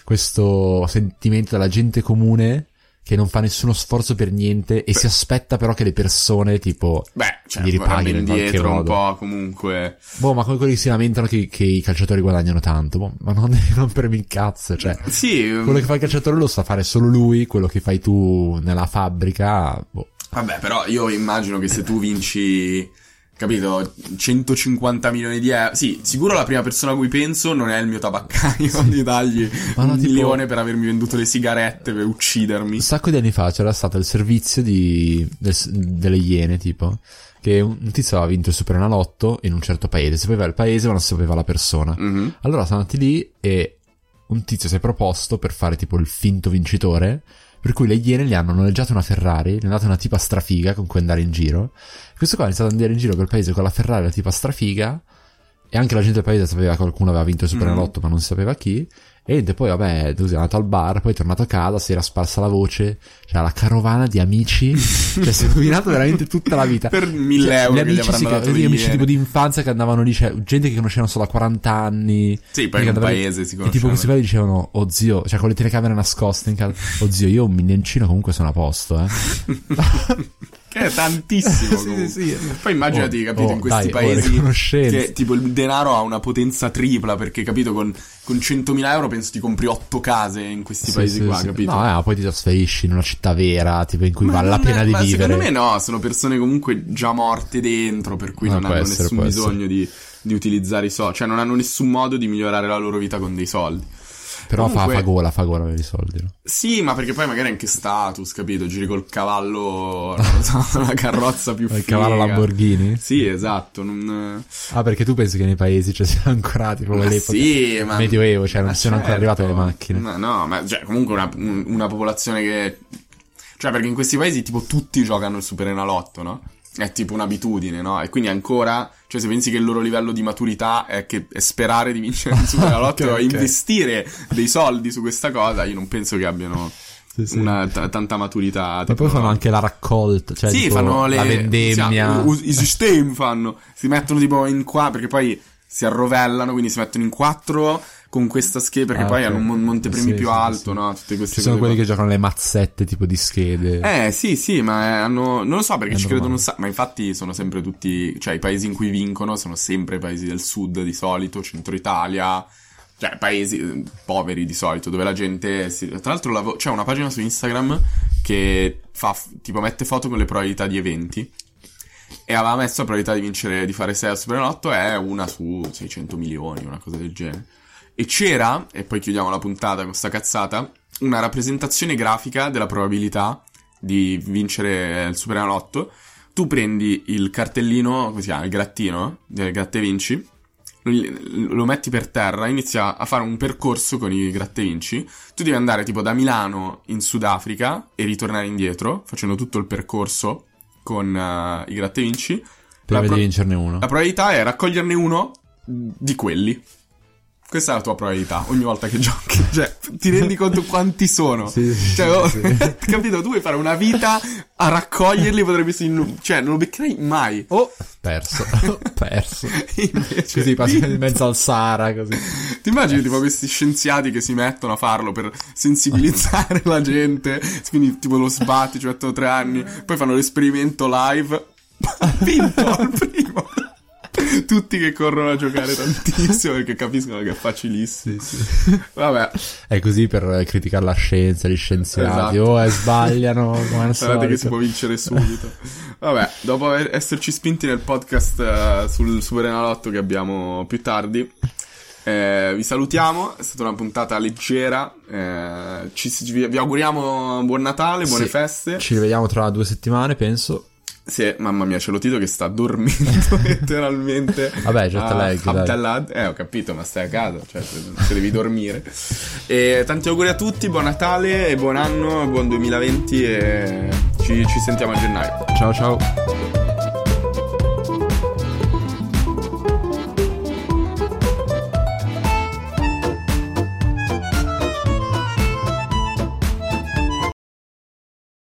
questo sentimento della gente comune che non fa nessuno sforzo per niente e si aspetta però che le persone tipo Beh, cioè, gli guardando ripaghino in qualche indietro un modo. po' comunque. Boh, ma come quelli si lamentano che, che i calciatori guadagnano tanto. Boh, ma non, non per il cazzo, cioè. Sì, Quello che fa il calciatore lo sa fare solo lui, quello che fai tu nella fabbrica, boh. Vabbè, però io immagino che se tu vinci, capito, 150 milioni di euro. Sì, sicuro la prima persona a cui penso non è il mio tabaccaio di dargli Ma no, un tipo- milione per avermi venduto le sigarette per uccidermi. Un sacco di anni fa c'era stato il servizio di, del- delle iene, tipo, che un, tizio aveva vinto il Super Enalotto in un certo paese, sapeva il paese ma non sapeva la persona. Mhm. Allora sono andati lì e un tizio si è proposto per fare tipo il finto vincitore, per cui le iene gli hanno noleggiato una Ferrari, gli hanno dato una tipa strafiga con cui andare in giro. Questo qua ha iniziato ad andare in giro per il paese con la Ferrari la tipa strafiga, e anche la gente del paese sapeva che qualcuno aveva vinto il Super Mm. Ma non si sapeva chi. E poi vabbè, così è andato al bar, poi è tornato a casa, si era sparsa la voce, c'era la carovana di amici, cioè si è rovinato veramente tutta la vita. Per 1000 Cioè, euro gli che gli amici, avranno sì, gli amici tipo di infanzia che andavano lì, cioè gente che conoscevano solo da 40 anni. Sì, poi in un andavano lì- paese si E tipo conoscevano. questi qua dicevano, oh zio, cioè con le telecamere nascoste in casa, oh zio, io un milioncino comunque sono a posto, eh. Che è tantissimo. Sì, sì, sì. Poi immaginati, Oh, capito, oh, in questi dai, oh, paesi riconoscenza. che tipo il denaro ha una potenza tripla perché, capito, con, con 100.000 euro penso ti compri 8 case in questi Sì, paesi sì, qua, sì. capito? No, eh, ma poi ti trasferisci in una città vera, tipo in cui vale la pena è- di ma vivere. Secondo me no, sono persone comunque già morte dentro, per cui No, non hanno essere, nessun bisogno di, di utilizzare i soldi, cioè non hanno nessun modo di migliorare la loro vita con dei soldi. Però Comunque- fa, fa gola, fa gola per i soldi, no? Sì, ma perché poi magari anche status, capito? Giri col cavallo, la carrozza più Il figa. cavallo Lamborghini? Sì, esatto, non... Ah, perché tu pensi che nei paesi ci siano ancora tipo Ma quell'epoca? sì, ma... Medioevo, cioè non Ma siano ancora certo. arrivate le macchine. Ma no, ma cioè, comunque una, un- una popolazione che... Cioè, perché in questi paesi tipo tutti giocano il Super Enalotto, no? È tipo un'abitudine, no? E quindi ancora... Cioè, se pensi che il loro livello di maturità è, che, è sperare di vincere il Super Enalotto Ok, e investire dei soldi su questa cosa, io non penso che abbiano Sì, sì. una t- tanta maturità. Ma tipo, poi fanno no? anche la raccolta, cioè sì, tipo fanno le, la vendemmia. sì, i sistemi fanno. Si mettono tipo in qua perché poi si arrovellano, quindi si mettono in quattro con questa scheda perché Ah, poi ok. hanno un mon- montepremi Sì, più sì, alto, sì. no? Tutte queste Ci sono quelli qua. che giocano le mazzette tipo di schede. Eh sì sì ma eh, hanno non lo so perché È ci credono un normale. sacco ma infatti sono sempre tutti cioè i paesi in cui vincono sono sempre i paesi del sud di solito centro Italia cioè paesi eh, poveri di solito dove la gente si- tra l'altro lavo- c'è una pagina su Instagram che fa tipo mette foto con le probabilità di eventi e aveva messo la probabilità di vincere di fare 6 al Superenalotto è una su 600 milioni una cosa del genere e c'era e poi chiudiamo la puntata con sta cazzata una rappresentazione grafica della probabilità di vincere il Superenalotto tu prendi il cartellino come si chiama il grattino del gratta e vinci lo, metti per terra, inizia a fare un percorso con i gratte vinci. Tu devi andare tipo da Milano in Sudafrica e ritornare indietro, facendo tutto il percorso con uh, i gratte vinci. Prima pro- di vincerne uno. La probabilità è raccoglierne uno di quelli. Questa è la tua probabilità ogni volta che giochi. Cioè, ti rendi conto quanti sono? Sì, sì, cioè, oh, sì. capito? Tu vuoi fare una vita a raccoglierli, potrebbe essere. Cioè, non lo beccherai mai. Oh, perso. perso. Invece, Così passi in mezzo al Sahara, così. Ti immagini tipo questi scienziati che si mettono a farlo per sensibilizzare la gente, quindi tipo lo sbatti, ci mettono tre anni, poi fanno l'esperimento live, ha vinto al primo. Tutti che corrono a giocare tantissimo perché capiscono che è facilissimo. Vabbè, È così per criticare la scienza, gli scienziati. Esatto. Oh, e sbagliano, guardate che si può vincere subito. Vabbè, dopo aver- esserci spinti nel podcast eh, sul Super Enalotto che abbiamo più tardi, eh, vi salutiamo. È stata una puntata leggera. eh, ci, vi, vi auguriamo buon Natale, buone Sì. feste. Ci rivediamo tra due settimane, penso. Sì, mamma mia, c'è lo Tito che sta dormendo letteralmente. Vabbè, jet lag, a dai. Abdallah- Eh, ho capito, ma stai a casa, cioè, se, se devi dormire. E tanti auguri a tutti, buon Natale e buon anno, buon 2020 e ci, ci sentiamo a gennaio. Ciao ciao.